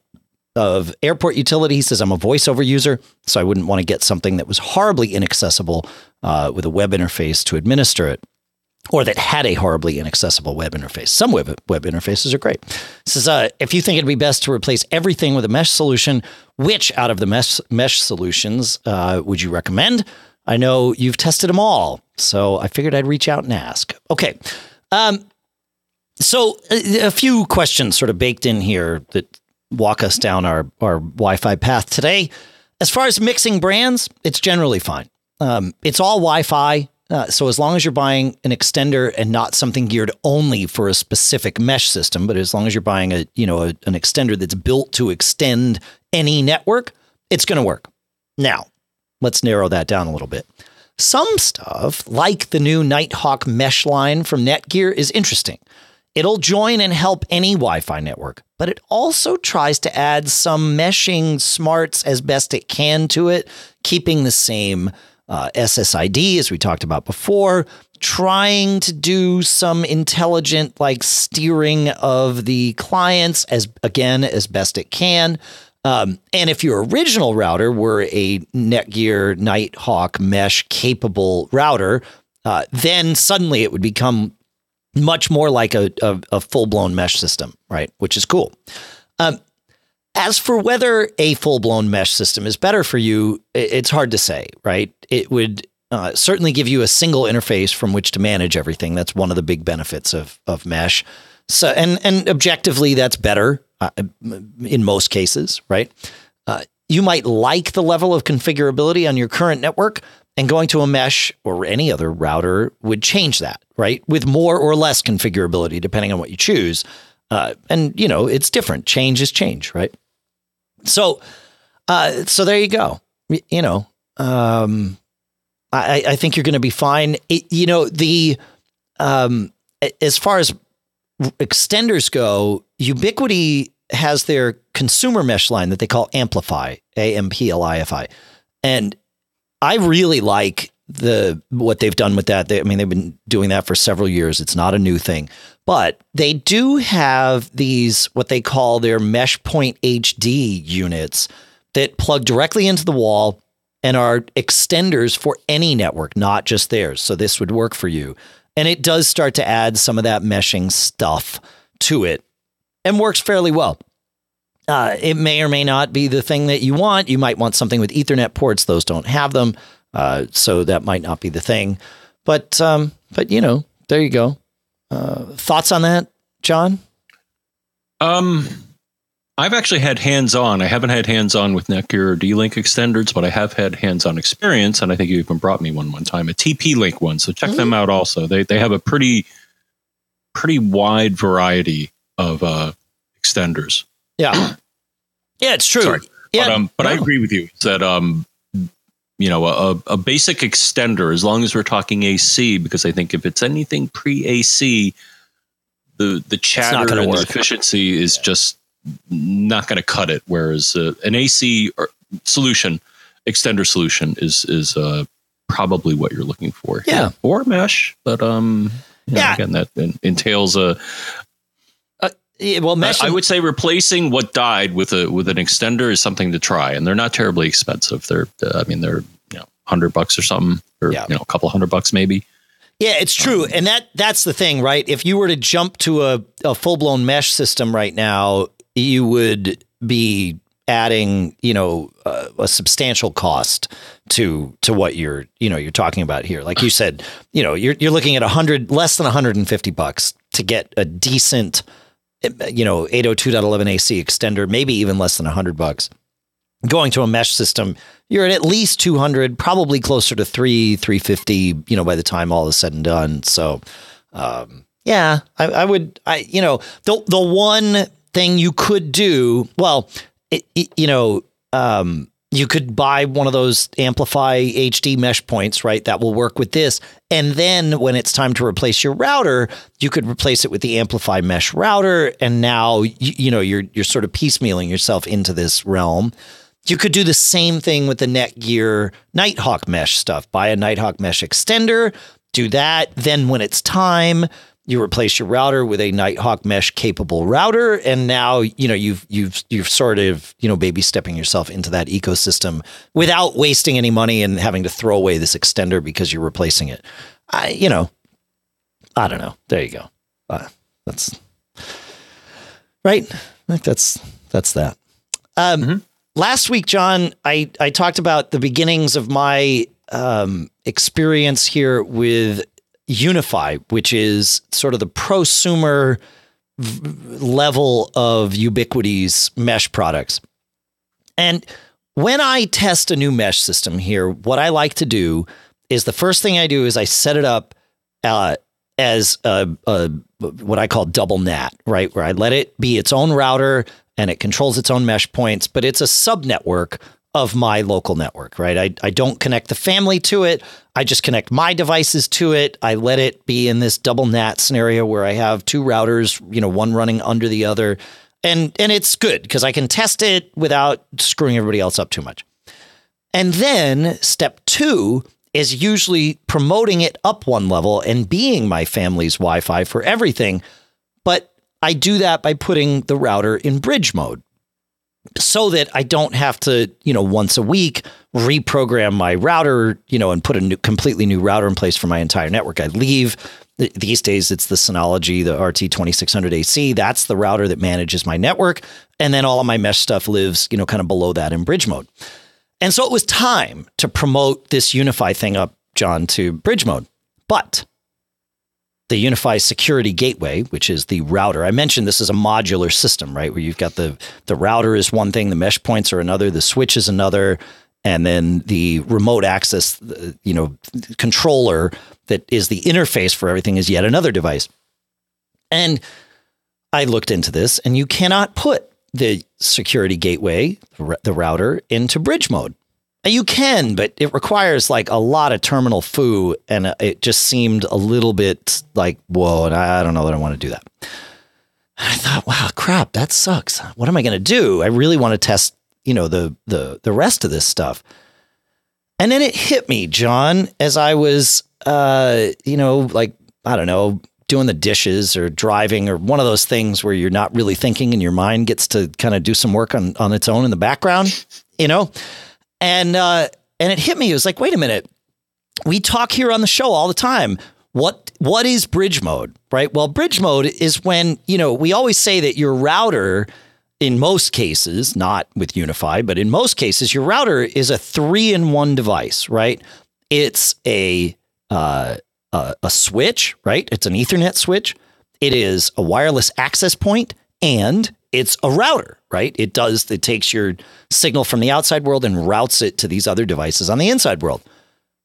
of airport utility. He says, I'm a voiceover user, so I wouldn't want to get something that was horribly inaccessible uh, with a web interface to administer it or that had a horribly inaccessible web interface. Some web, web interfaces are great. He says, uh, if you think it'd be best to replace everything with a mesh solution, which out of the mesh, mesh solutions uh, would you recommend? I know you've tested them all, so I figured I'd reach out and ask. Okay. Um, so a, a few questions sort of baked in here that walk us down our, our Wi-Fi path today. As far as mixing brands, it's generally fine. Um, it's all Wi-Fi. Uh, so as long as you're buying an extender and not something geared only for a specific mesh system, but as long as you're buying a you know a, an extender that's built to extend any network, it's going to work. Now, let's narrow that down a little bit. Some stuff, like the new Nighthawk mesh line from Netgear, is interesting. It'll join and help any Wi Fi network, but it also tries to add some meshing smarts as best it can to it, keeping the same uh, SSID as we talked about before, trying to do some intelligent like steering of the clients as again as best it can. Um, and if your original router were a Netgear Nighthawk mesh capable router, uh, then suddenly it would become much more like a, a, a full blown mesh system, right? Which is cool. Um, as for whether a full blown mesh system is better for you, it's hard to say, right? It would uh, certainly give you a single interface from which to manage everything. That's one of the big benefits of of mesh. So, and and objectively, that's better uh, in most cases, right? Uh, you might like the level of configurability on your current network, and going to a mesh or any other router would change that, right? With more or less configurability, depending on what you choose. Uh, and you know, it's different. Change is change, right? So, uh, so there you go. You know, um, I, I think you're going to be fine. It, you know, the um, as far as extenders go, Ubiquiti has their consumer mesh line that they call AmpliFi, A M P L I F I, and I really like the what they've done with that. They, I mean, they've been doing that for several years. It's not a new thing, but they do have these what they call their Mesh Point HD units that plug directly into the wall and are extenders for any network, not just theirs. So this would work for you, and it does start to add some of that meshing stuff to it, and works fairly well. Uh, it may or may not be the thing that you want. You might want something with Ethernet ports; those don't have them, uh, so that might not be the thing. But um, but you know, there you go. Uh, thoughts on that, John? Um, I've actually had hands on. I haven't had hands on with Netgear or D Link extenders, but I have had hands on experience, and I think you even brought me one one time, a TP Link one. So check mm-hmm. them out. Also, they they have a pretty pretty wide variety of uh, extenders. Yeah. Yeah, it's true. Sorry. Yeah, but, um, but no. I agree with you that um, you know, a, a basic extender, as long as we're talking AC, because I think if it's anything pre AC, the the chatter and work. the efficiency is yeah. just not going to cut it. Whereas uh, an AC solution, extender solution, is is uh, probably what you're looking for. Yeah, or mesh, but um, you know, yeah. Again, that entails a well, mesh. I would say replacing what died with a with an extender is something to try, and they're not terribly expensive. They're, uh, I mean, they're you know hundred bucks or something, or yeah. you know a couple hundred bucks maybe. Yeah, it's true, um, and that that's the thing, right? If you were to jump to a, a full blown mesh system right now, you would be adding, you know, uh, a substantial cost to to what you're, you know, you're talking about here. Like you said, you know, you're you're looking at a hundred less than 150 bucks to get a decent you know, 802.11 AC extender, maybe even less than 100 bucks. Going to a mesh system, you're at at least 200, probably closer to 3, 350, you know, by the time all is said and done. So, um, yeah, I, I, would, I, you know, the, the one thing you could do, well, it, it, you know, um, you could buy one of those AmpliFi HD mesh points, right? That will work with this. And then when it's time to replace your router, you could replace it with the AmpliFi mesh router. And now, you, you know, you're, you're sort of piecemealing yourself into this realm. You could do the same thing with the Netgear Nighthawk mesh stuff. Buy a Nighthawk mesh extender, do that. Then when it's time, you replace your router with a Nighthawk mesh capable router, and now you know you've you've you've sort of you know baby stepping yourself into that ecosystem without wasting any money and having to throw away this extender because you're replacing it. I you know, I don't know. There you go. Uh, that's right. I think that's that's that. Um, mm-hmm. Last week, John, I I talked about the beginnings of my um, experience here with UniFi, which is sort of the prosumer level of Ubiquiti's mesh products. And when I test a new mesh system here, what I like to do is the first thing I do is I set it up uh, as a, a, what I call double NAT, right? Where I let it be its own router and it controls its own mesh points, but it's a sub network of my local network, right? I, I don't connect the family to it. I just connect my devices to it. I let it be in this double NAT scenario where I have two routers, you know, one running under the other. And and it's good because I can test it without screwing everybody else up too much. And then step 2 is usually promoting it up one level and being my family's Wi-Fi for everything. But I do that by putting the router in bridge mode so that I don't have to, you know, once a week reprogram my router, you know, and put a new, completely new router in place for my entire network. I leave. These days, it's the Synology, the RT2600AC. That's the router that manages my network. And then all of my mesh stuff lives, you know, kind of below that in bridge mode. And so it was time to promote this UniFi thing up, John, to bridge mode. But the UniFi Security Gateway, which is the router. I mentioned this is a modular system, right? Where you've got the the router is one thing, the mesh points are another, the switch is another, and then the remote access, you know, controller that is the interface for everything is yet another device. And I looked into this, and you cannot put the security gateway, the router, into bridge mode. You can, but it requires like a lot of terminal foo, and uh, it just seemed a little bit like, whoa, and I don't know that I want to do that. I thought, wow, crap, that sucks. What am I going to do? I really want to test, you know, the the the rest of this stuff. And then it hit me, John, as I was, uh, you know, like I don't know, doing the dishes or driving or one of those things where you're not really thinking and your mind gets to kind of do some work on on its own in the background, you know and uh, and it hit me. It was like, wait a minute. We talk here on the show all the time. What what is bridge mode, right? Well, bridge mode is when you know we always say that your router, in most cases, not with UniFi, but in most cases, your router is a three in one device, right? It's a uh, a, a switch, right? It's an Ethernet switch. It is a wireless access point, and it's a router, right? It does, it takes your signal from the outside world and routes it to these other devices on the inside world.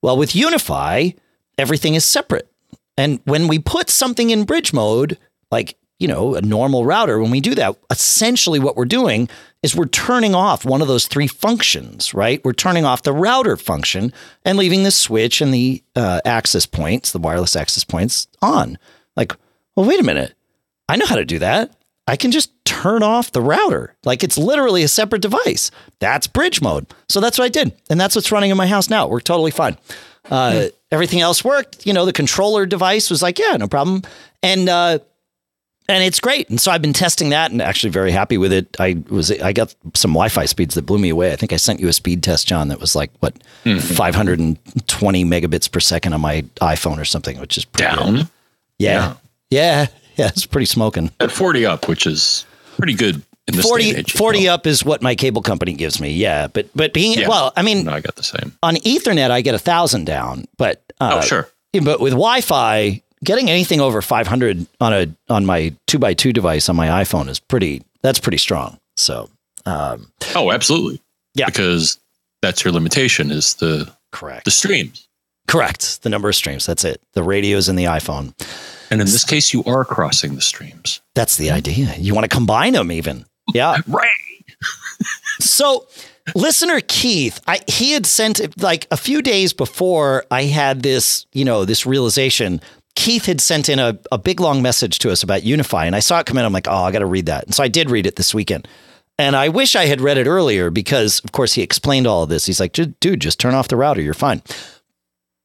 Well, with UniFi, everything is separate. And when we put something in bridge mode, like, you know, a normal router, when we do that, essentially what we're doing is we're turning off one of those three functions, right? We're turning off the router function and leaving the switch and the uh, access points, the wireless access points on. Like, well, wait a minute. I know how to do that. I can just turn off the router. Like it's literally a separate device. That's bridge mode. So that's what I did. And that's what's running in my house now. It worked totally fine. Uh, hmm. Everything else worked. You know, the controller device was like, yeah, no problem. And, uh, and it's great. And so I've been testing that and actually very happy with it. I was I got some Wi-Fi speeds that blew me away. I think I sent you a speed test, John, that was like what mm-hmm. 520 megabits per second on my iPhone or something, which is down. Yeah. yeah. Yeah. Yeah, it's pretty smoking. At 40 up, which is pretty good in this 40, 40 well. up is what my cable company gives me. Yeah. But, but being, yeah. well, I mean, no, I got the same. On Ethernet, I get a thousand down, but, uh, oh, sure. But with Wi Fi, getting anything over 500 on a, on my two by two device on my iPhone is pretty, that's pretty strong. So, um, oh, absolutely. Yeah. Because that's your limitation is the, correct, the streams. Correct. The number of streams. That's it. The radios in the iPhone. And in this case, you are crossing the streams. That's the idea. You want to combine them, even. Yeah. right. so, listener Keith, I, he had sent like a few days before I had this, you know, this realization. Keith had sent in a, a big long message to us about UniFi, and I saw it come in. I'm like, oh, I got to read that. And so I did read it this weekend. And I wish I had read it earlier because, of course, he explained all of this. He's like, dude, just turn off the router. You're fine.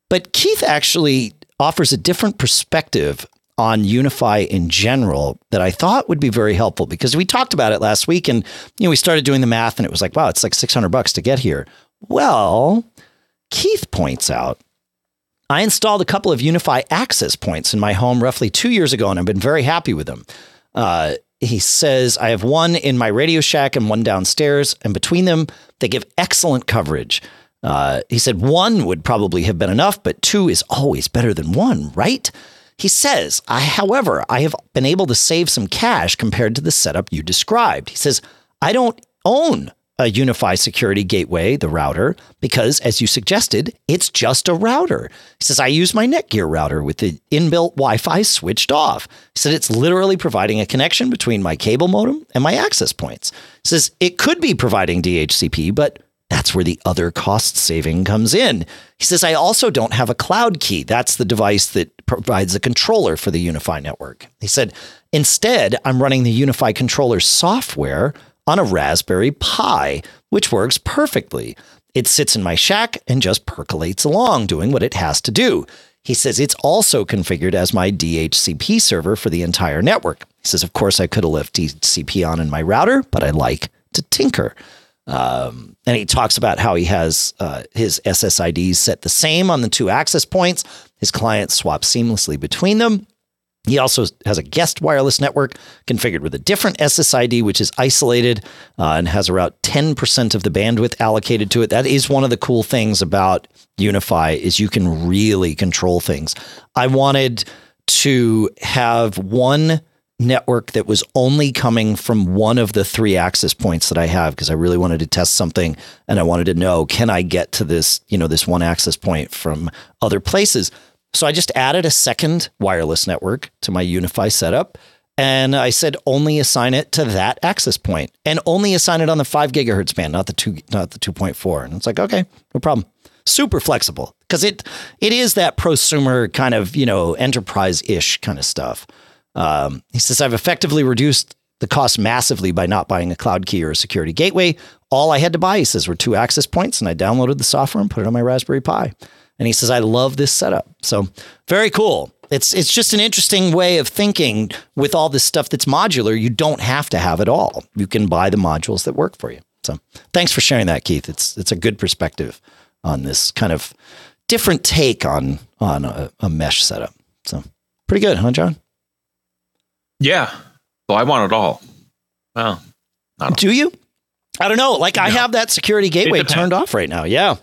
But Keith actually offers a different perspective on UniFi in general that I thought would be very helpful because we talked about it last week and you know we started doing the math and it was like wow it's like 600 bucks to get here. Well, Keith points out I installed a couple of UniFi access points in my home roughly 2 years ago and I've been very happy with them. Uh, he says I have one in my Radio Shack and one downstairs and between them they give excellent coverage. Uh, he said one would probably have been enough, but two is always better than one, right? He says, I, however, I have been able to save some cash compared to the setup you described. He says, I don't own a UniFi security gateway, the router, because as you suggested, it's just a router. He says, I use my Netgear router with the inbuilt Wi Fi switched off. He said, it's literally providing a connection between my cable modem and my access points. He says, it could be providing DHCP, but that's where the other cost saving comes in. He says, I also don't have a cloud key. That's the device that provides a controller for the UniFi network. He said, instead, I'm running the UniFi controller software on a Raspberry Pi, which works perfectly. It sits in my shack and just percolates along, doing what it has to do. He says it's also configured as my DHCP server for the entire network. He says, of course, I could have left DHCP on in my router, but I like to tinker. Um, and he talks about how he has uh, his SSIDs set the same on the two access points. His clients swap seamlessly between them. He also has a guest wireless network configured with a different SSID, which is isolated uh, and has around 10% of the bandwidth allocated to it. That is one of the cool things about UniFi is you can really control things. I wanted to have one network that was only coming from one of the three access points that I have because I really wanted to test something and I wanted to know can I get to this, you know, this one access point from other places. So I just added a second wireless network to my UniFi setup and I said only assign it to that access point and only assign it on the 5 gigahertz band, not the 2 not the 2.4. And it's like, okay, no problem. Super flexible because it it is that prosumer kind of, you know, enterprise-ish kind of stuff. Um, he says, I've effectively reduced the cost massively by not buying a cloud key or a security gateway. All I had to buy, he says, were two access points, and I downloaded the software and put it on my Raspberry Pi. And he says, I love this setup. So very cool. It's it's just an interesting way of thinking with all this stuff that's modular. You don't have to have it all. You can buy the modules that work for you. So thanks for sharing that, Keith. It's it's a good perspective on this kind of different take on on a, a mesh setup. So pretty good, huh, John? Yeah. So I want it all. Well, do you? I don't know. Like no. I have that security gateway turned off right now. Yeah.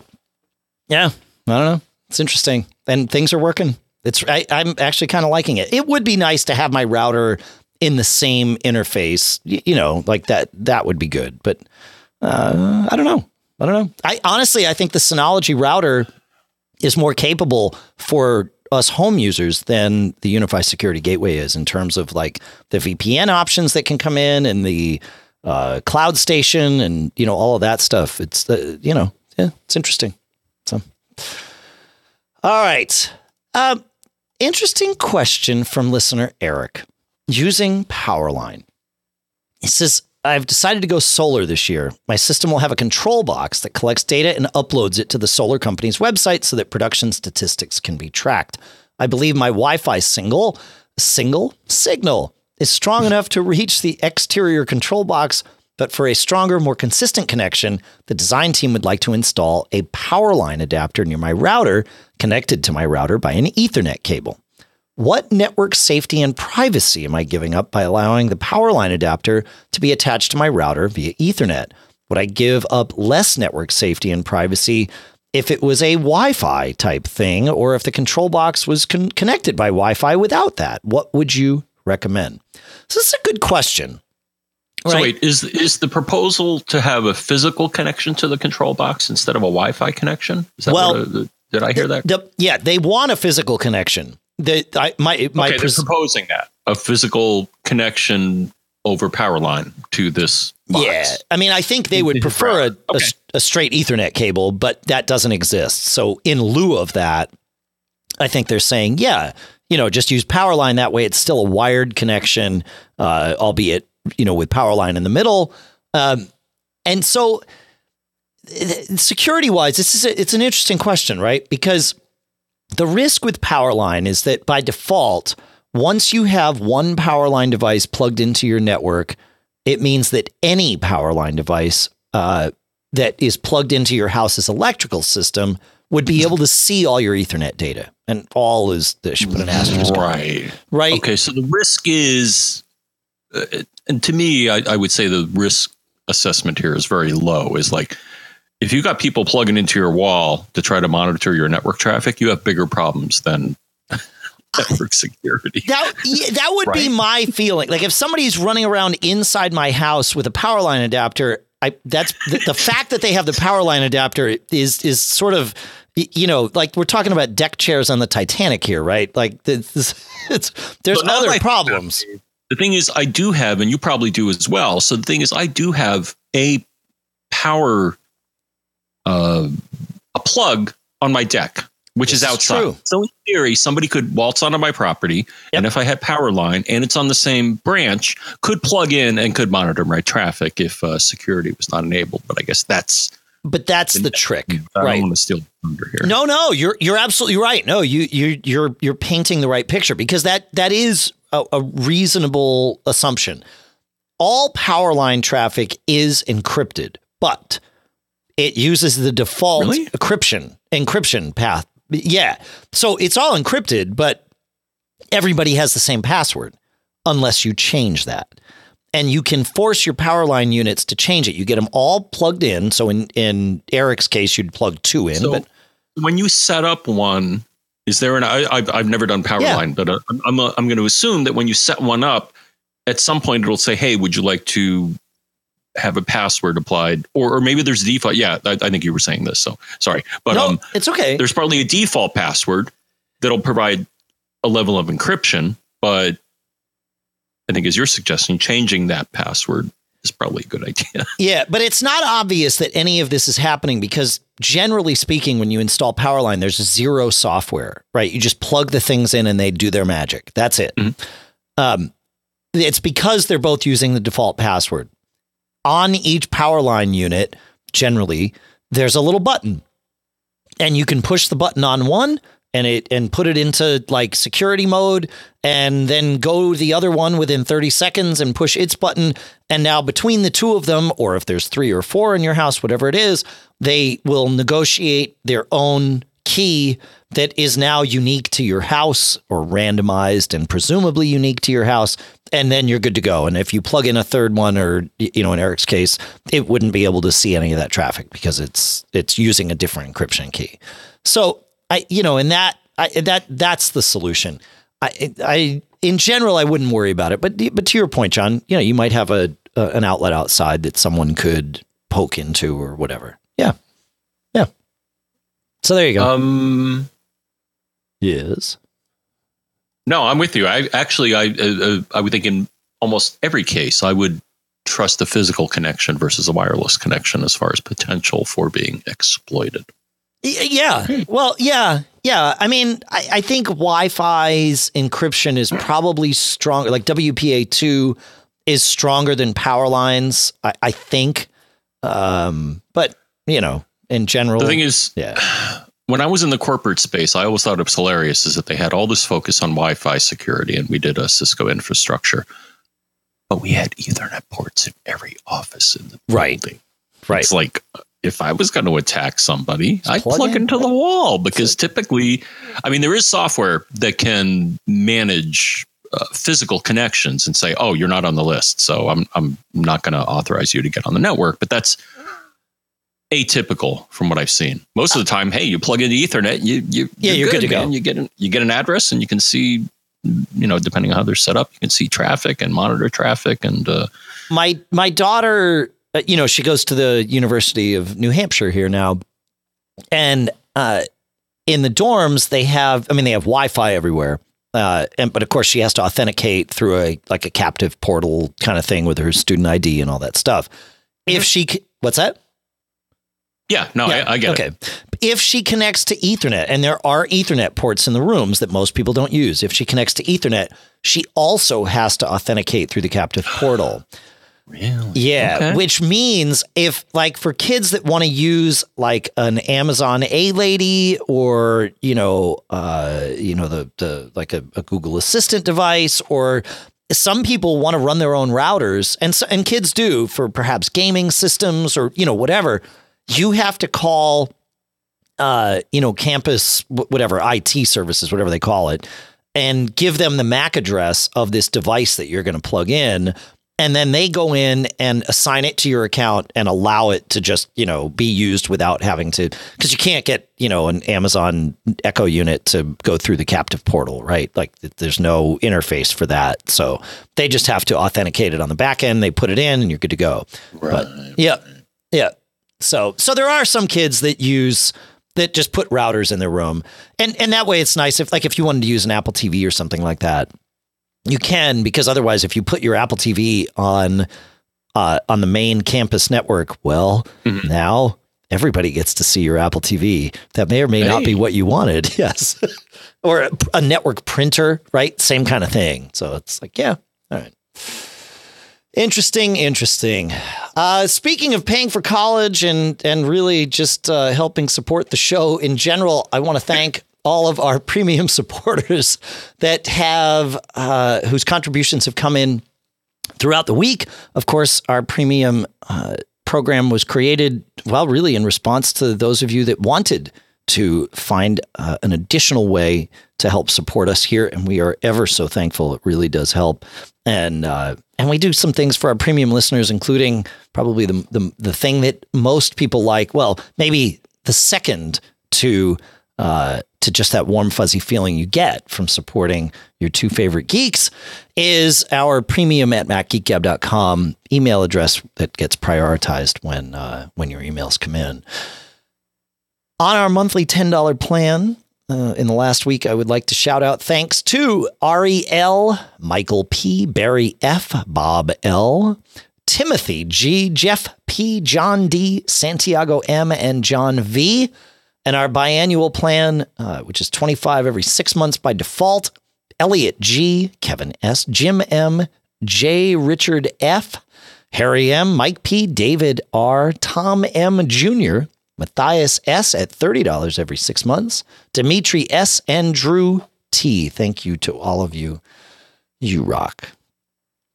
Yeah. I don't know. It's interesting. And things are working. It's I, am actually kind of liking it. It would be nice to have my router in the same interface, you know, like that. That would be good. But uh, I don't know. I don't know. I honestly, I think the Synology router is more capable for us home users than the UniFi Security Gateway is in terms of like the VPN options that can come in and the uh, cloud station and you know all of that stuff. It's uh, you know yeah, it's interesting. So, all right, uh, interesting question from listener Eric using Powerline. He says, I've decided to go solar this year. My system will have a control box that collects data and uploads it to the solar company's website so that production statistics can be tracked. I believe my Wi-Fi single single signal is strong enough to reach the exterior control box, but for a stronger, more consistent connection, the design team would like to install a power line adapter near my router connected to my router by an Ethernet cable. What network safety and privacy am I giving up by allowing the power line adapter to be attached to my router via Ethernet? Would I give up less network safety and privacy if it was a Wi Fi type thing or if the control box was con- connected by Wi Fi without that? What would you recommend? So, this is a good question. Right? So wait, is is the proposal to have a physical connection to the control box instead of a Wi-Fi connection? Is that well, what, uh, did I hear that? The, yeah, they want a physical connection. The I, my my okay, pres- they're proposing that a physical connection over power line to this. Box. Yeah, I mean, I think they would prefer a, okay. a, a straight Ethernet cable, but that doesn't exist. So in lieu of that, I think they're saying, yeah, you know, just use power line that way. It's still a wired connection, uh, albeit you know with power line in the middle. Um, and so, security wise, this is a, it's an interesting question, right? Because the risk with Powerline is that by default, once you have one Powerline device plugged into your network, it means that any Powerline device uh, that is plugged into your house's electrical system would be able to see all your Ethernet data. And all is, should put an asterisk. Right. Right. Okay. So the risk is, uh, and to me, I, I would say the risk assessment here is very low. Is like, if you got people plugging into your wall to try to monitor your network traffic, you have bigger problems than network security. That that would right? be my feeling. Like if somebody's running around inside my house with a power line adapter, I that's the, the fact that they have the power line adapter is is sort of you know like we're talking about deck chairs on the Titanic here, right? Like this, it's there's other problems. The thing is, I do have, and you probably do as well. So the thing is, I do have a power uh, a plug on my deck which this is outside. Is so in theory, somebody could waltz onto my property, yep. and if I had power line and it's on the same branch, could plug in and could monitor my traffic if uh, security was not enabled. But I guess that's but that's the, the trick, I right? don't want to steal thunder here. No, no, you're you're absolutely right. No, you you you're you're painting the right picture because that that is a, a reasonable assumption. All power line traffic is encrypted, but it uses the default really? encryption encryption path yeah. So it's all encrypted, but everybody has the same password unless you change that. And you can force your power line units to change it. You get them all plugged in. So in, in Eric's case, you'd plug two in. So but when you set up one, is there an? I, I've, I've never done power yeah. line, but uh, I'm, I'm, I'm going to assume that when you set one up, at some point it'll say, "Hey, would you like to have a password applied, or, or maybe there's a default. Yeah, I, I, think you were saying this. So sorry, but no, um, it's okay. There's probably a default password that'll provide a level of encryption, but I think as you're suggesting, changing that password is probably a good idea. Yeah, but it's not obvious that any of this is happening because generally speaking, when you install Powerline, there's zero software, right? You just plug the things in and they do their magic. That's it. Mm-hmm. Um, it's because they're both using the default password on each power line unit, generally, there's a little button. And you can push the button on one and it and put it into like security mode and then go the other one within 30 seconds and push its button and now between the two of them or if there's 3 or 4 in your house whatever it is they will negotiate their own key that is now unique to your house or randomized and presumably unique to your house and then you're good to go. And if you plug in a third one or you know in Eric's case it wouldn't be able to see any of that traffic because it's it's using a different encryption key. So i you know in that I, that that's the solution. I i in general i wouldn't worry about it. But but to your point john you know you might have a, a an outlet outside that someone could poke into or whatever. Yeah. Yeah. So there you go. Um Yes. No, I'm with you. I actually, I, uh, uh, I would think in almost every case, I would trust the physical connection versus a wireless connection as far as potential for being exploited. Yeah. Well, yeah. Yeah. I mean, I, I think Wi Fi's encryption is probably stronger. Like WPA2 is stronger than power lines, I, I think. Um, but, you know, in general. The thing is, yeah when I was in the corporate space, I always thought it was hilarious is that they had all this focus on Wi-Fi security, and we did a Cisco infrastructure, but we had Ethernet ports in every office in the right. building. Right. It's like if I was going to attack somebody, I'd plug, plug in. into the wall because typically, I mean, there is software that can manage uh, physical connections and say, "Oh, you're not on the list, so I'm I'm not going to authorize you to get on the network." But that's atypical from what I've seen. Most of the time, hey, you plug into Ethernet, you you yeah, you're, you're good, good, to man. go. You get an, you get an address, and you can see, you know, depending on how they're set up, you can see traffic and monitor traffic. And uh, my my daughter, uh, you know, she goes to the University of New Hampshire here now, and uh, in the dorms they have, I mean, they have Wi-Fi everywhere, Uh, and but of course she has to authenticate through a like a captive portal kind of thing with her student ID and all that stuff. If she, what's that? Yeah, no, I, I get okay. it. Okay. If she connects to Ethernet, and there are Ethernet ports in the rooms that most people don't use, if she connects to Ethernet, she also has to authenticate through the captive portal. Really? Yeah, Okay. which means if like for kids that want to use like an Amazon A Lady or you know uh you know the the like a, a Google Assistant device or some people want to run their own routers and so, and kids do for perhaps gaming systems or you know whatever you have to call uh you know campus whatever IT services whatever they call it and give them the MAC address of this device that you're going to plug in. And then they go in and assign it to your account and allow it to just, you know, be used without having to, because you can't get, you know, an Amazon Echo unit to go through the captive portal, right? Like there's no interface for that. So they just have to authenticate it on the back end. They put it in and you're good to go. But yeah, yeah. So so there are some kids that use that just put routers in their room, and and that way it's nice if like if you wanted to use an Apple TV or something like that, you can because otherwise if you put your Apple TV on uh, on the main campus network, well now everybody gets to see your Apple TV. That may or may not be what you wanted. Yes, or a, a network printer, right? Same kind of thing. So it's like yeah, all right. Interesting, interesting. Uh, speaking of paying for college and and really just uh, helping support the show in general, I want to thank all of our premium supporters that have uh, whose contributions have come in throughout the week. Of course, our premium uh, program was created, well, really in response to those of you that wanted to find uh, an additional way to help support us here, and we are ever so thankful. It really does help, and uh, and we do some things for our premium listeners, including probably the the, the thing that most people like. Well, maybe the second to uh, to just that warm, fuzzy feeling you get from supporting your two favorite geeks is our premium at macgeekgab.com email address that gets prioritized when uh, when your emails come in. On our monthly $10 plan, uh, in the last week, I would like to shout out thanks to Ari L, Michael P, Barry F, Bob L, Timothy G, Jeff P, John D, Santiago M, and John V. And our biannual plan, uh, which is 25 every six months by default, Elliot G, Kevin S, Jim M, J, Richard F, Harry M, Mike P, David R, Tom M Jr., Matthias S at $30 every six months, Dimitri S, and Drew T. Thank you to all of you. You rock.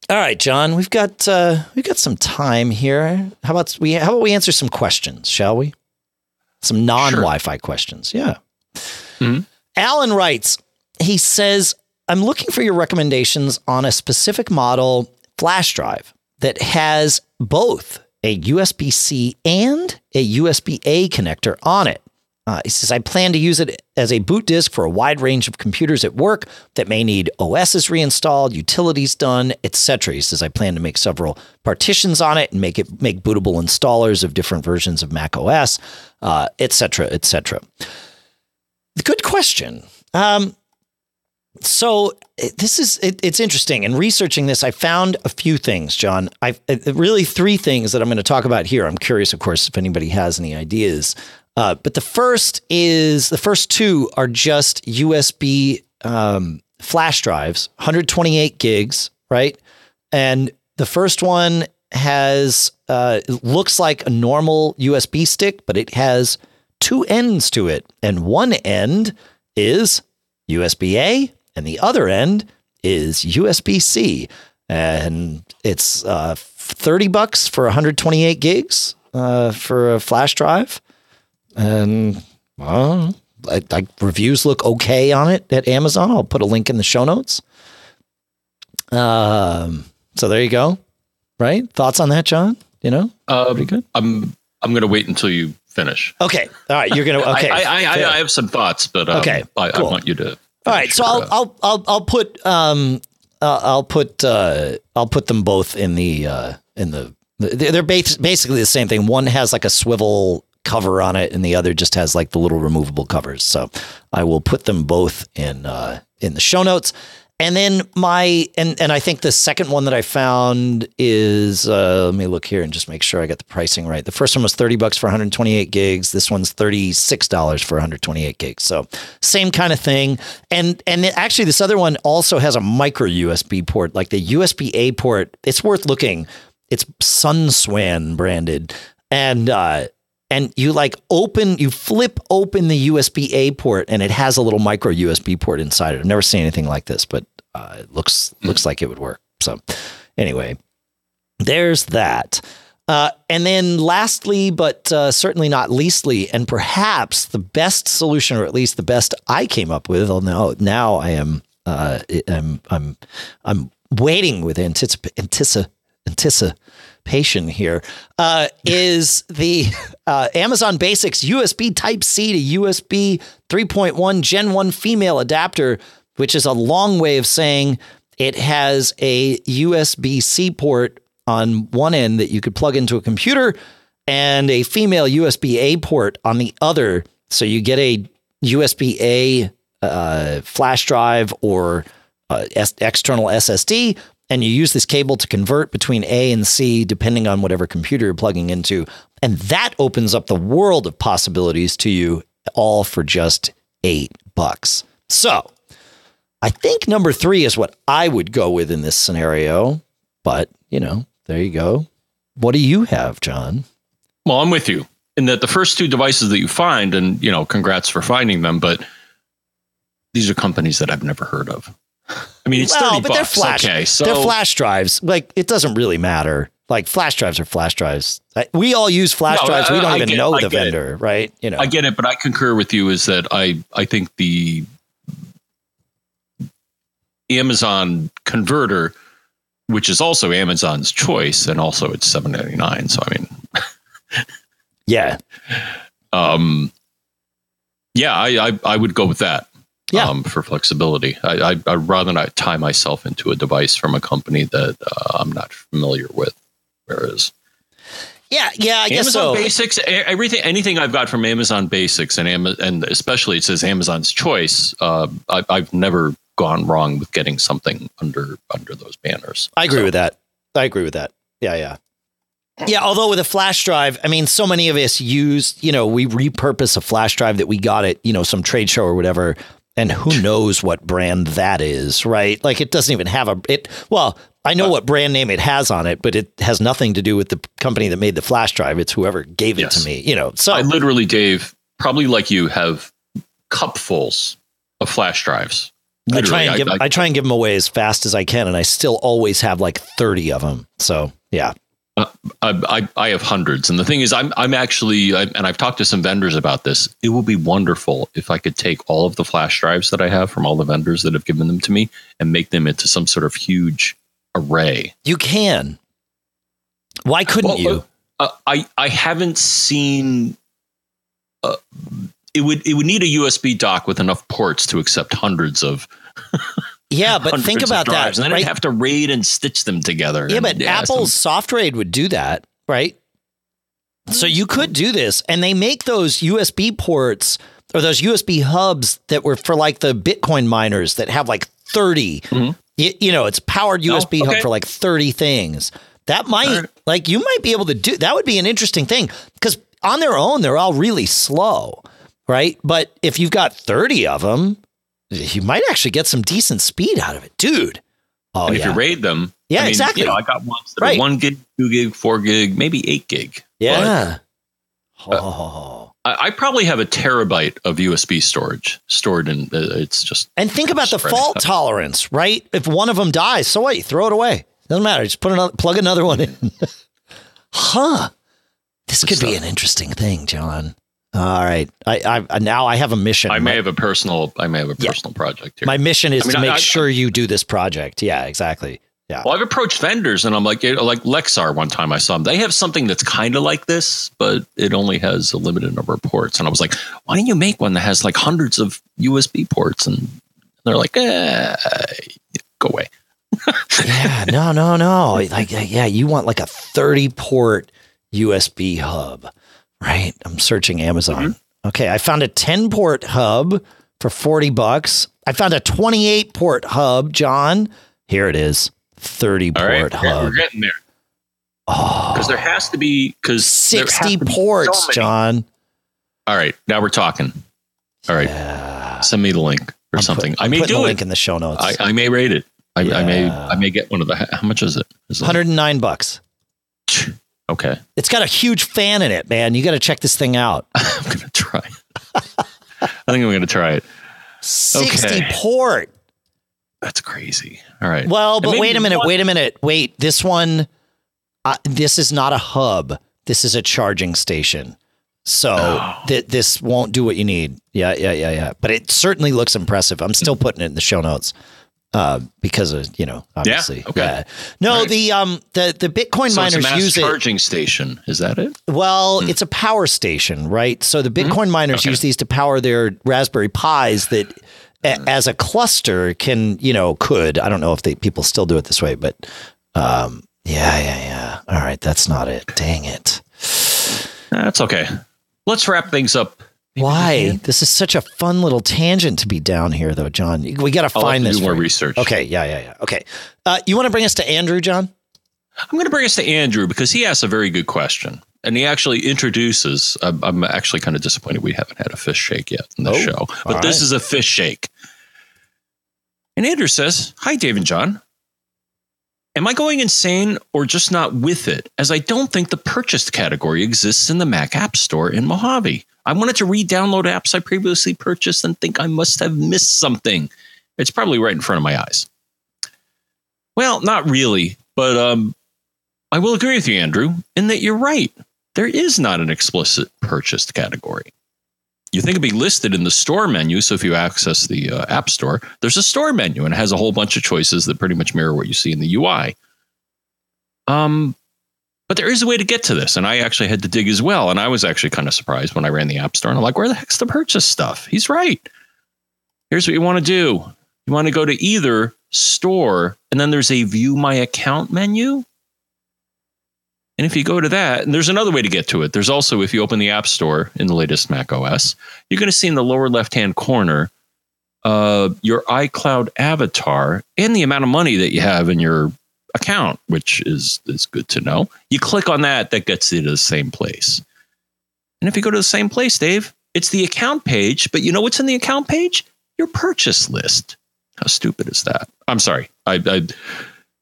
All right, John, we've got uh, we've got some time here. How about we how about we answer some questions, shall we? Some non-Wi-Fi questions. Yeah. Mhm. Alan writes, he says, I'm looking for your recommendations on a specific model flash drive that has both a USB C and a USB A connector on it. Uh, he says, I plan to use it as a boot disk for a wide range of computers at work that may need OSs reinstalled, utilities done, etc. He says, I plan to make several partitions on it and make it make bootable installers of different versions of Mac OS, uh, etc., etc. Good question. Um, so this is it, it's interesting. In researching this, I found a few things, John. I really three things that I'm going to talk about here. I'm curious, of course, if anybody has any ideas. Uh, but the first is the first two are just USB um, flash drives, 128 gigs, right? And the first one has uh, looks like a normal USB stick, but it has two ends to it, and one end is USB A, and the other end is USB C, and it's uh, thirty bucks for 128 gigs uh, for a flash drive, and well, like, like reviews look okay on it at Amazon. I'll put a link in the show notes. Um, so there you go. Right? Thoughts on that, John? You know, Um, pretty good. I'm I'm going to wait until you finish. Okay. All right. You're gonna. Okay. I, I, I. I have some thoughts, but um, Okay, I, I cool. want you to. All right, so I'll I'll I'll I'll put um uh, I'll put uh I'll put them both in the uh in the they're they're bas- basically the same thing. One has like a swivel cover on it, and the other just has like the little removable covers. So I will put them both in uh in the show notes. And then my and and I think the second one that I found is uh, let me look here and just make sure I got the pricing right. The first one was 30 bucks for 128 gigs. This one's $36 for 128 gigs. So same kind of thing. And and it, actually this other one also has a micro USB port, like the USB A port. It's worth looking. It's Sunswan branded. And uh and you like open you flip open the USB A port and it has a little micro USB port inside it. I've never seen anything like this, but uh, it looks looks like it would work. So anyway, there's that. Uh, and then lastly, but uh, certainly not leastly, and perhaps the best solution, or at least the best I came up with, although now I am uh, I'm I'm I'm waiting with anticip- anticip- anticipation here, uh, is the uh, Amazon Basics USB Type C to USB 3.1 Gen 1 female adapter which is a long way of saying it has a USB C port on one end that you could plug into a computer and a female USB A port on the other. So you get a USB A uh, flash drive or uh, S- external SSD, and you use this cable to convert between A and C depending on whatever computer you're plugging into. And that opens up the world of possibilities to you, all for just eight bucks. So I think number three is what I would go with in this scenario. But, you know, there you go. What do you have, John? Well, I'm with you in that the first two devices that you find, and, you know, congrats for finding them, but these are companies that I've never heard of. I mean, it's well, 30 but bucks. They're flash, okay, so they're flash drives. Like, it doesn't really matter. Like, flash drives are flash drives. We all use flash no, drives. We don't I even know the vendor, it. right? You know, I get it, but I concur with you. Is that I I think the Amazon converter, which is also Amazon's choice, and also it's seven ninety nine. So I mean, yeah, um, yeah, I, I, I would go with that. Yeah. Um, for flexibility, I, I would rather not tie myself into a device from a company that uh, I'm not familiar with. Whereas yeah, yeah, I guess Amazon so. Basics, everything, anything I've got from Amazon Basics and Am- and especially it says Amazon's Choice. Uh, I, have never gone wrong with getting something under under those banners. I agree so. with that. I agree with that. Yeah, yeah. Yeah, although with a flash drive, I mean, so many of us use, you know, we repurpose a flash drive that we got at, you know, some trade show or whatever, and who knows what brand that is, right? Like it doesn't even have a it. Well, I know uh, what brand name it has on it, but it has nothing to do with the company that made the flash drive. It's whoever gave it yes. to me, you know. So I literally, Dave, probably like you, have cupfuls of flash drives Literally, I try and give I, I, I, try and give them away as fast as I can, and I still always have like thirty of them. So yeah, uh, I, I have hundreds, and the thing is, I'm I'm actually, and I've talked to some vendors about this. It would be wonderful if I could take all of the flash drives that I have from all the vendors that have given them to me and make them into some sort of huge array. You can. Why couldn't well, you? Uh, I I haven't seen. Uh, it would it would need a USB dock with enough ports to accept hundreds of. yeah, but think about that. And then right? I'd have to raid and stitch them together. Yeah, and, but yeah, Apple's some... SoftRaid would do that, right? So you could do this, and they make those USB ports or those USB hubs that were for like the Bitcoin miners that have like 30. Mm-hmm. You, you, know, it's powered USB oh, okay. hub for like 30 things. That might, right. like, you might be able to do that, would be an interesting thing because on their own, they're all really slow right? But if you've got 30 of them, you might actually get some decent speed out of it, dude. Oh, and if yeah. you raid them, yeah, I mean, exactly. You know, I got ones that right. are one gig, two gig, four gig, maybe eight gig. Yeah. But, uh, oh. I, I, probably have a terabyte of USB storage stored in. Uh, it's just and think about the fault tolerance, right? If one of them dies, so what? You throw it away. Doesn't matter. Just put another, plug another one in. huh? This could be an interesting thing, John. All right. I, I now I have a mission. I may my, have a personal. I may have a personal yeah. project here. My mission is I mean, to make I, sure you do this project. Yeah, exactly. Yeah. Well, I've approached vendors, and I'm like, like Lexar. One time I saw them. They have something that's kind of like this, but it only has a limited number of ports. And I was like, why don't you make one that has like hundreds of USB ports? And they're like, eh, go away. yeah. No. No. No. Like, yeah, you want like a 30 port USB hub right? I'm searching Amazon. Mm-hmm. Okay, I found a 10 port hub for 40 bucks I found a 28 port hub, John. Here it is. 30 All right, port hub. we're getting there Oh, because there has to be because 60 ports, John. All right, now we're talking. All right, Yeah. send me the link or I'm something. I'm I may do it. link in the show notes. I, I may rate it. I, I may I may get one of the. How much is it? Is it 109 bucks. Okay, It's got a huge fan in it, man. You got to check this thing out. I'm gonna try. it. I think I'm gonna try it. 60 Okay. port. That's crazy. All right. Well, but wait a minute. one- Wait a minute. Wait. This one, uh, this is not a hub. This is a charging station. So Oh. th- this won't do what you need. Yeah, yeah, yeah, yeah. But it certainly looks impressive. I'm still putting it in the show notes uh, because of you know obviously. yeah, okay. No, Right. the um the the Bitcoin So miners use it. charging station. Is that it? Well, it's a power station, right? So the Bitcoin miners Okay. use these to power their Raspberry Pis that a, as a cluster can, you know, could. I don't know if they people still do it this way, but um yeah, yeah, yeah. All right, that's not it. Dang it. That's okay. Let's wrap things up. Why? This is such a fun little tangent to be down here though, John. We got to find have to this do more you. research. Okay, yeah, yeah, yeah. Okay. Uh, you want to bring us to Andrew, John? I'm going to bring us to Andrew because he asks a very good question. And he actually introduces. I'm, I'm actually kind of disappointed we haven't had a fish shake yet in the Oh, show, but this right. is a fish shake. And Andrew says, Hi, Dave and John. Am I going insane or just not with it? As I don't think the purchased category exists in the Mac App Store in Mojave. I wanted to re download apps I previously purchased and think I must have missed something. It's probably right in front of my eyes. Well, not really, but um, I will agree with you, Andrew, in that you're right. There is not an explicit purchased category. You think it'd be listed in the store menu. So if you access the uh, App Store, there's a store menu and it has a whole bunch of choices that pretty much mirror what you see in the UI. Um, but there is a way to get to this, and I actually had to dig as well. And I was actually kind of surprised when I ran the App Store and I'm like, where the heck's the purchase stuff? He's right. Here's what you want to do you want to go to either store, and then there's a view my account menu. And if you go to that, and there's another way to get to it. There's also, if you open the App Store in the latest Mac OS, you're going to see in the lower left hand corner uh, your iCloud avatar and the amount of money that you have in your account, which is, is good to know. You click on that, that gets you to the same place. And if you go to the same place, Dave, it's the account page, but you know what's in the account page? Your purchase list. How stupid is that? I'm sorry. I, I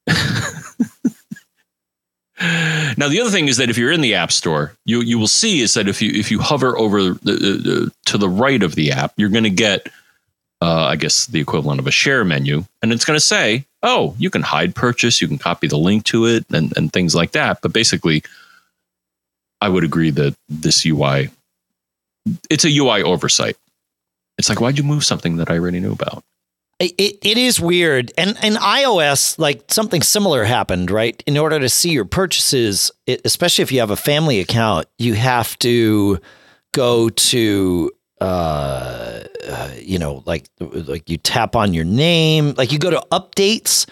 now the other thing is that if you're in the app store, you you will see is that if you if you hover over the, the, the to the right of the app, you're going to get uh, I guess the equivalent of a share menu, and it's going to say, "Oh, you can hide purchase, you can copy the link to it, and and things like that." But basically, I would agree that this UI, it's a UI oversight. It's like, why'd you move something that I already knew about? It, it, is weird. And and iOS, like something similar happened, right? In order to see your purchases, especially if you have a family account, you have to go to uh, uh you know like like you tap on your name like you go to updates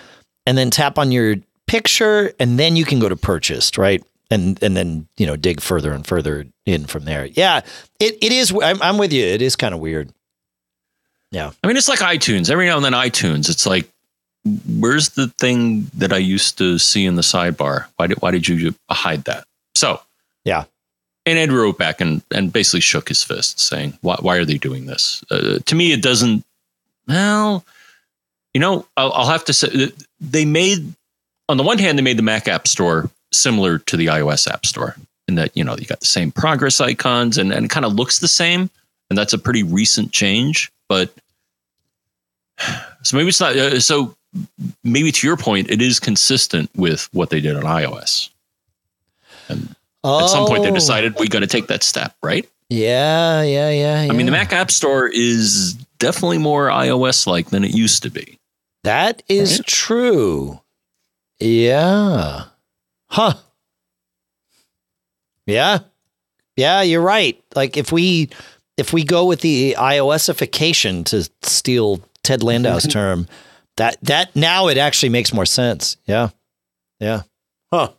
and then tap on your picture and then you can go to purchased right and and then you know dig further and further in from there yeah it, it is I'm, I'm with you it is kind of weird yeah I mean, it's like iTunes. Every now and then, iTunes. It's like, where's the thing that I used to see in the sidebar? Why did Why did you hide that? So, Yeah. And Ed wrote back and and basically shook his fist, saying, "Why, why are they doing this?" Uh, to me, it doesn't. Well, you know, I'll, I'll have to say they made. On the one hand, they made the Mac App Store similar to the iOS App Store, in that you know you got the same progress icons and and it kind of looks the same, and that's a pretty recent change. But so maybe it's not. Uh, so maybe to your point, it is consistent with what they did on iOS. And at some point, they Oh. decided we oh. got to take that step, right? Yeah, yeah, yeah. I mean, the. Mac App Store is definitely more iOS like than it used to be. That is Right? true. Yeah. Huh. Yeah. Yeah, you're right. Like if we if we go with the iOSification to steal Ted Landau's term, that that now it actually makes more sense. Yeah. Yeah. Huh.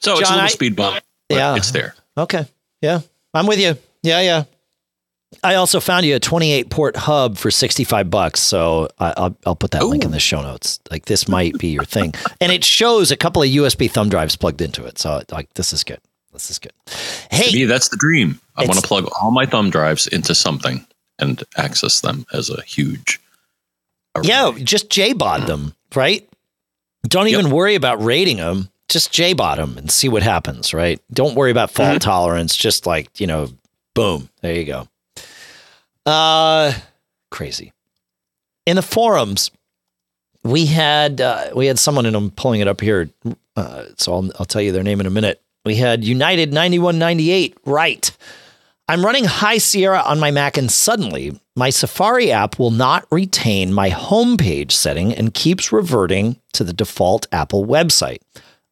So it's a little I- speed bump, Yeah. it's there. Okay. Yeah. I'm with you. Yeah, yeah. I also found you a 28 port hub for 65 bucks. So I, will I'll put that Ooh. link in the show notes. Like this might be your thing. and it shows a couple of USB thumb drives plugged into it. So like this is good. This is good. Hey, me, that's the dream. I want to plug all my thumb drives into something and access them as a huge. Array. Yeah, just JBOD them, right? Don't even yep. worry about rating them. Just J bottom and see what happens, right? Don't worry about fault mm-hmm. tolerance. Just like, you know, boom, there you go. Uh, crazy. In the forums, we had uh, we had someone, and I'm pulling it up here, uh, so I'll, I'll tell you their name in a minute. We had United 9198 right. I'm running High Sierra on my Mac, and suddenly my Safari app will not retain my homepage setting and keeps reverting to the default Apple website.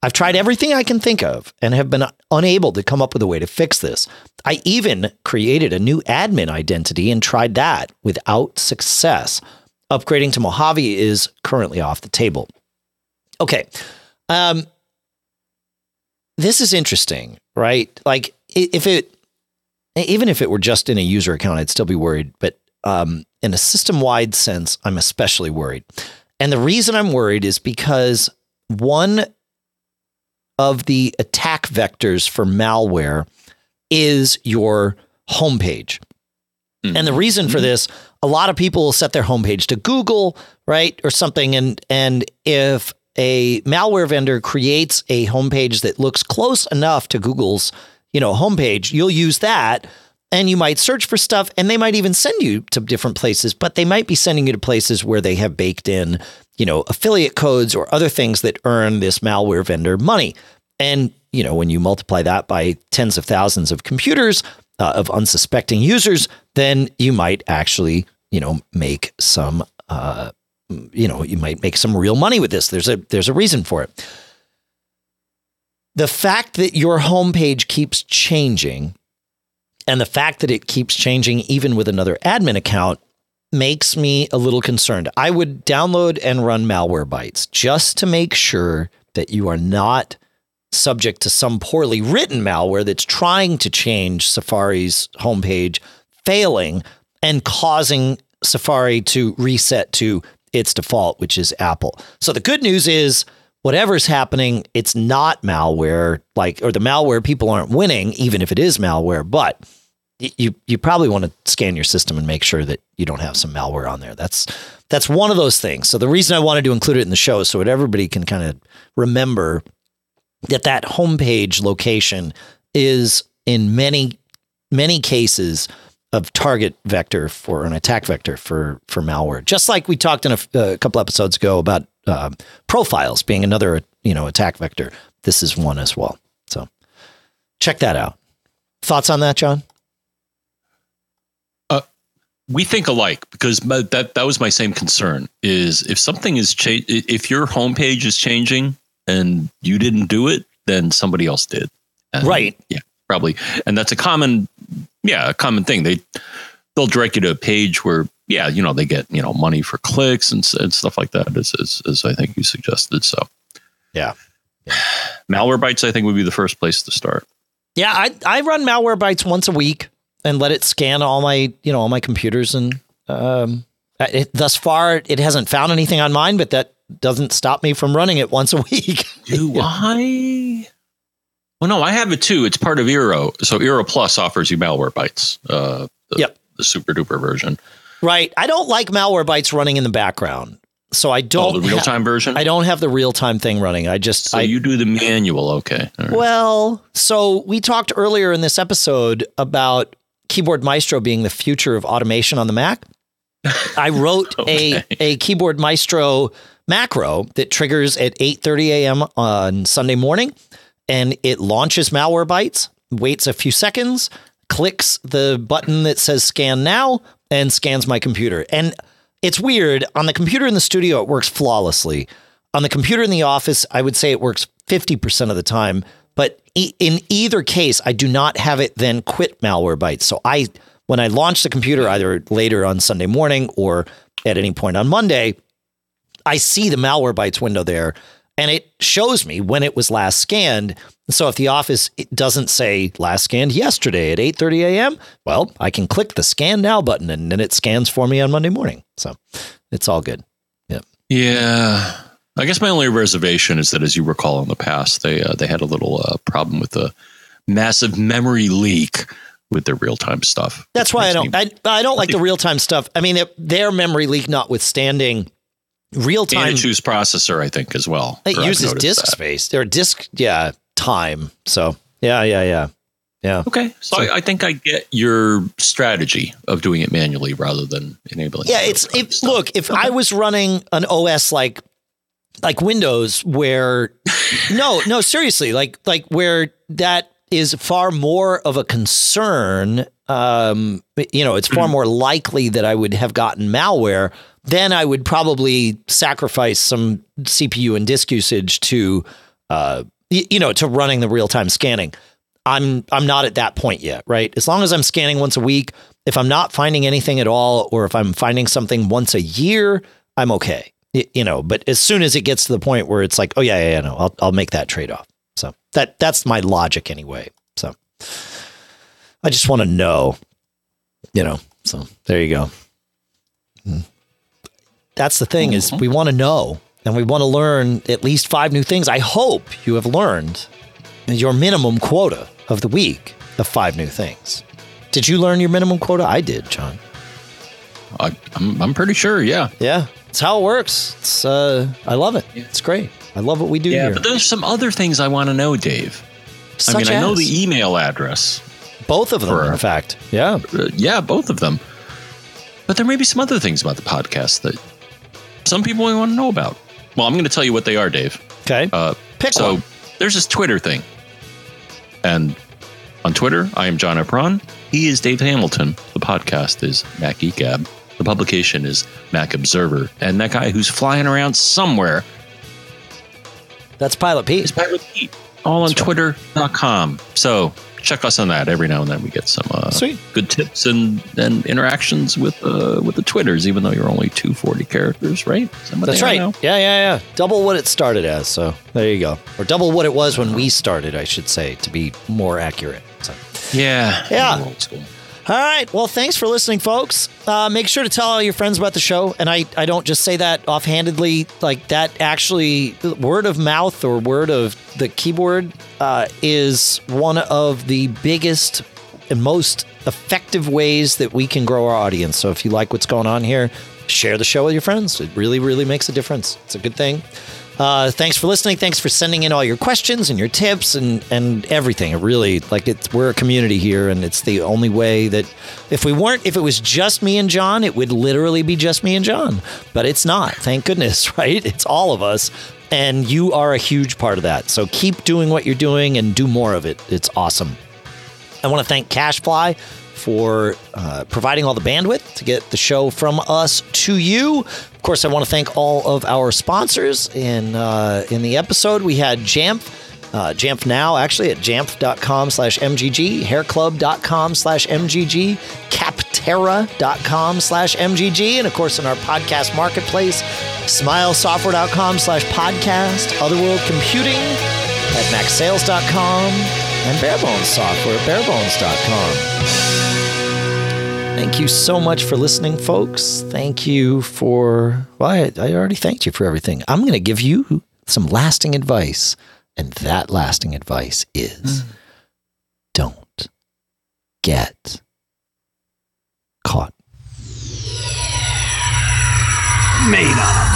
I've tried everything I can think of and have been unable to come up with a way to fix this. I even created a new admin identity and tried that without success. Upgrading to Mojave is currently off the table. Okay. Um, this is interesting, right? Like if it, even if it were just in a user account, I'd still be worried. But um, in a system wide sense, I'm especially worried. And the reason I'm worried is because one of the attack vectors for malware is your homepage. Mm-hmm. And the reason for mm-hmm. this, a lot of people will set their homepage to Google, right, or something, and and if a malware vendor creates a homepage that looks close enough to Google's, you know, homepage, you'll use that and you might search for stuff and they might even send you to different places, but they might be sending you to places where they have baked in you know, affiliate codes or other things that earn this malware vendor money. And, you know, when you multiply that by tens of thousands of computers uh, of unsuspecting users, then you might actually, you know, make some, uh, you know, you might make some real money with this. There's a there's a reason for it. The fact that your homepage keeps changing and the fact that it keeps changing even with another admin account makes me a little concerned. I would download and run Malwarebytes just to make sure that you are not subject to some poorly written malware that's trying to change Safari's homepage, failing and causing Safari to reset to its default, which is Apple. So the good news is whatever's happening, it's not malware, like or the malware people aren't winning, even if it is malware, but you you probably want to scan your system and make sure that you don't have some malware on there. That's that's one of those things. So the reason I wanted to include it in the show is so that everybody can kind of remember that that homepage location is in many many cases of target vector for an attack vector for for malware. Just like we talked in a, a couple episodes ago about uh, profiles being another you know attack vector. This is one as well. So check that out. Thoughts on that, John? We think alike because that that was my same concern is if something is cha- if your homepage is changing and you didn't do it then somebody else did. And right. Yeah probably. And that's a common yeah a common thing. They they'll direct you to a page where yeah you know they get you know money for clicks and, and stuff like that as, as, as i think you suggested. So yeah, yeah. Malwarebytes i think would be the first place to start. Yeah i i run Malwarebytes once a week and let it scan all my you know all my computers and um, it, thus far it hasn't found anything on mine, but that doesn't stop me from running it once a week. Do I? Well, no, I have it too. It's part of Eero. So Eero Plus offers you Malwarebytes. Uh, the, yep. the super duper version. Right. I don't like malware Malwarebytes running in the background. So I don't oh, the real time ha- version. I don't have the real time thing running. I just so I, you do the manual. Okay. Right. Well, so we talked earlier in this episode about Keyboard Maestro being the future of automation on the Mac, I wrote okay. a, a Keyboard Maestro macro that triggers at 8:30 a.m. on Sunday morning and it launches Malwarebytes, waits a few seconds, clicks the button that says scan now and scans my computer. And it's weird, on the computer in the studio it works flawlessly. On the computer in the office, I would say it works 50% of the time. But in either case, I do not have it then quit Malwarebytes. So I, when I launch the computer, either later on Sunday morning or at any point on Monday, I see the Malwarebytes window there, and it shows me when it was last scanned. So if the office doesn't say last scanned yesterday at 8:30 a.m., well, I can click the scan now button and then it scans for me on Monday morning. So it's all good. Yeah. Yeah. I guess my only reservation is that, as you recall in the past, they uh, they had a little uh, problem with the massive memory leak with their real time stuff. That's why I don't I, I don't like the real time stuff. I mean, their memory leak notwithstanding, real time chews processor, I think, as well. It uses disk that. space. They're disk, yeah, time. So yeah, yeah, yeah. Yeah. Okay. So, so I, I, think I get your strategy of doing it manually rather than enabling. Yeah. It's if, look, if okay. I was running an OS like like Windows where no, no, seriously, like like where that is far more of a concern. Um, you know, it's far mm-hmm. more likely that I would have gotten malware. Then I would probably sacrifice some CPU and disk usage to, uh, you know, to running the real time scanning. I'm I'm not at that point yet, right? As long as I'm scanning once a week, if I'm not finding anything at all, or if I'm finding something once a year, I'm okay you know, but as soon as it gets to the point where it's like, oh yeah, yeah, yeah no, I'll I'll make that trade off. So that that's my logic anyway. So I just want to know, you know. So there you go. Hmm. That's the thing is we want to know and we want to learn at least five new things. I hope you have learned your minimum quota of the week of five new things. Did you learn your minimum quota? I did, John. I, am I'm, I'm pretty sure. Yeah. Yeah. It's how it works. It's uh, I love it. It's great. I love what we do yeah, here. but there's some other things I want to know, Dave. Such I mean, as? I know the email address. Both of them, for, in fact. Yeah. Uh, yeah, both of them. But there may be some other things about the podcast that some people want to know about. Well, I'm going to tell you what they are, Dave. Okay. Uh, Pick so one. there's this Twitter thing, and on Twitter, I am John F. Braun. He is Dave Hamilton. The podcast is Mac Geek Gab. The publication is Mac Observer. And that guy who's flying around somewhere. That's Pilot Pete. Is Pilot Pete. All on twitter.com. So check us on that. Every now and then we get some uh, Sweet. good tips and, and interactions with uh, with the Twitters, even though you're only 240 characters, right? That's right. Yeah, yeah, yeah. Double what it started as. So there you go. Or double what it was when we started, I should say, to be more accurate. So. Yeah. Yeah. Old school. All right. Well, thanks for listening, folks. Uh, make sure to tell all your friends about the show. And I, I don't just say that offhandedly. Like that actually, word of mouth or word of the keyboard uh, is one of the biggest and most effective ways that we can grow our audience. So if you like what's going on here, share the show with your friends. It really, really makes a difference. It's a good thing. Uh, thanks for listening. Thanks for sending in all your questions and your tips and and everything. It really like it's we're a community here, and it's the only way that if we weren't, if it was just me and John, it would literally be just me and John. But it's not. Thank goodness, right? It's all of us, and you are a huge part of that. So keep doing what you're doing and do more of it. It's awesome. I want to thank CacheFly for uh, providing all the bandwidth to get the show from us to you. Course, I want to thank all of our sponsors. In uh, in the episode, we had Jamf. Uh, Jamf now, actually, at jamf.com slash MGG, hairclub.com slash MGG, capterra.com slash MGG, and of course, in our podcast marketplace, smilesoftware.com slash podcast, Otherworld Computing at macsales.com, and Barebones Software barebones.com. Thank you so much for listening, folks. Thank you for, well, I, I already thanked you for everything. I'm going to give you some lasting advice. And that lasting advice is mm. don't get caught. Made up.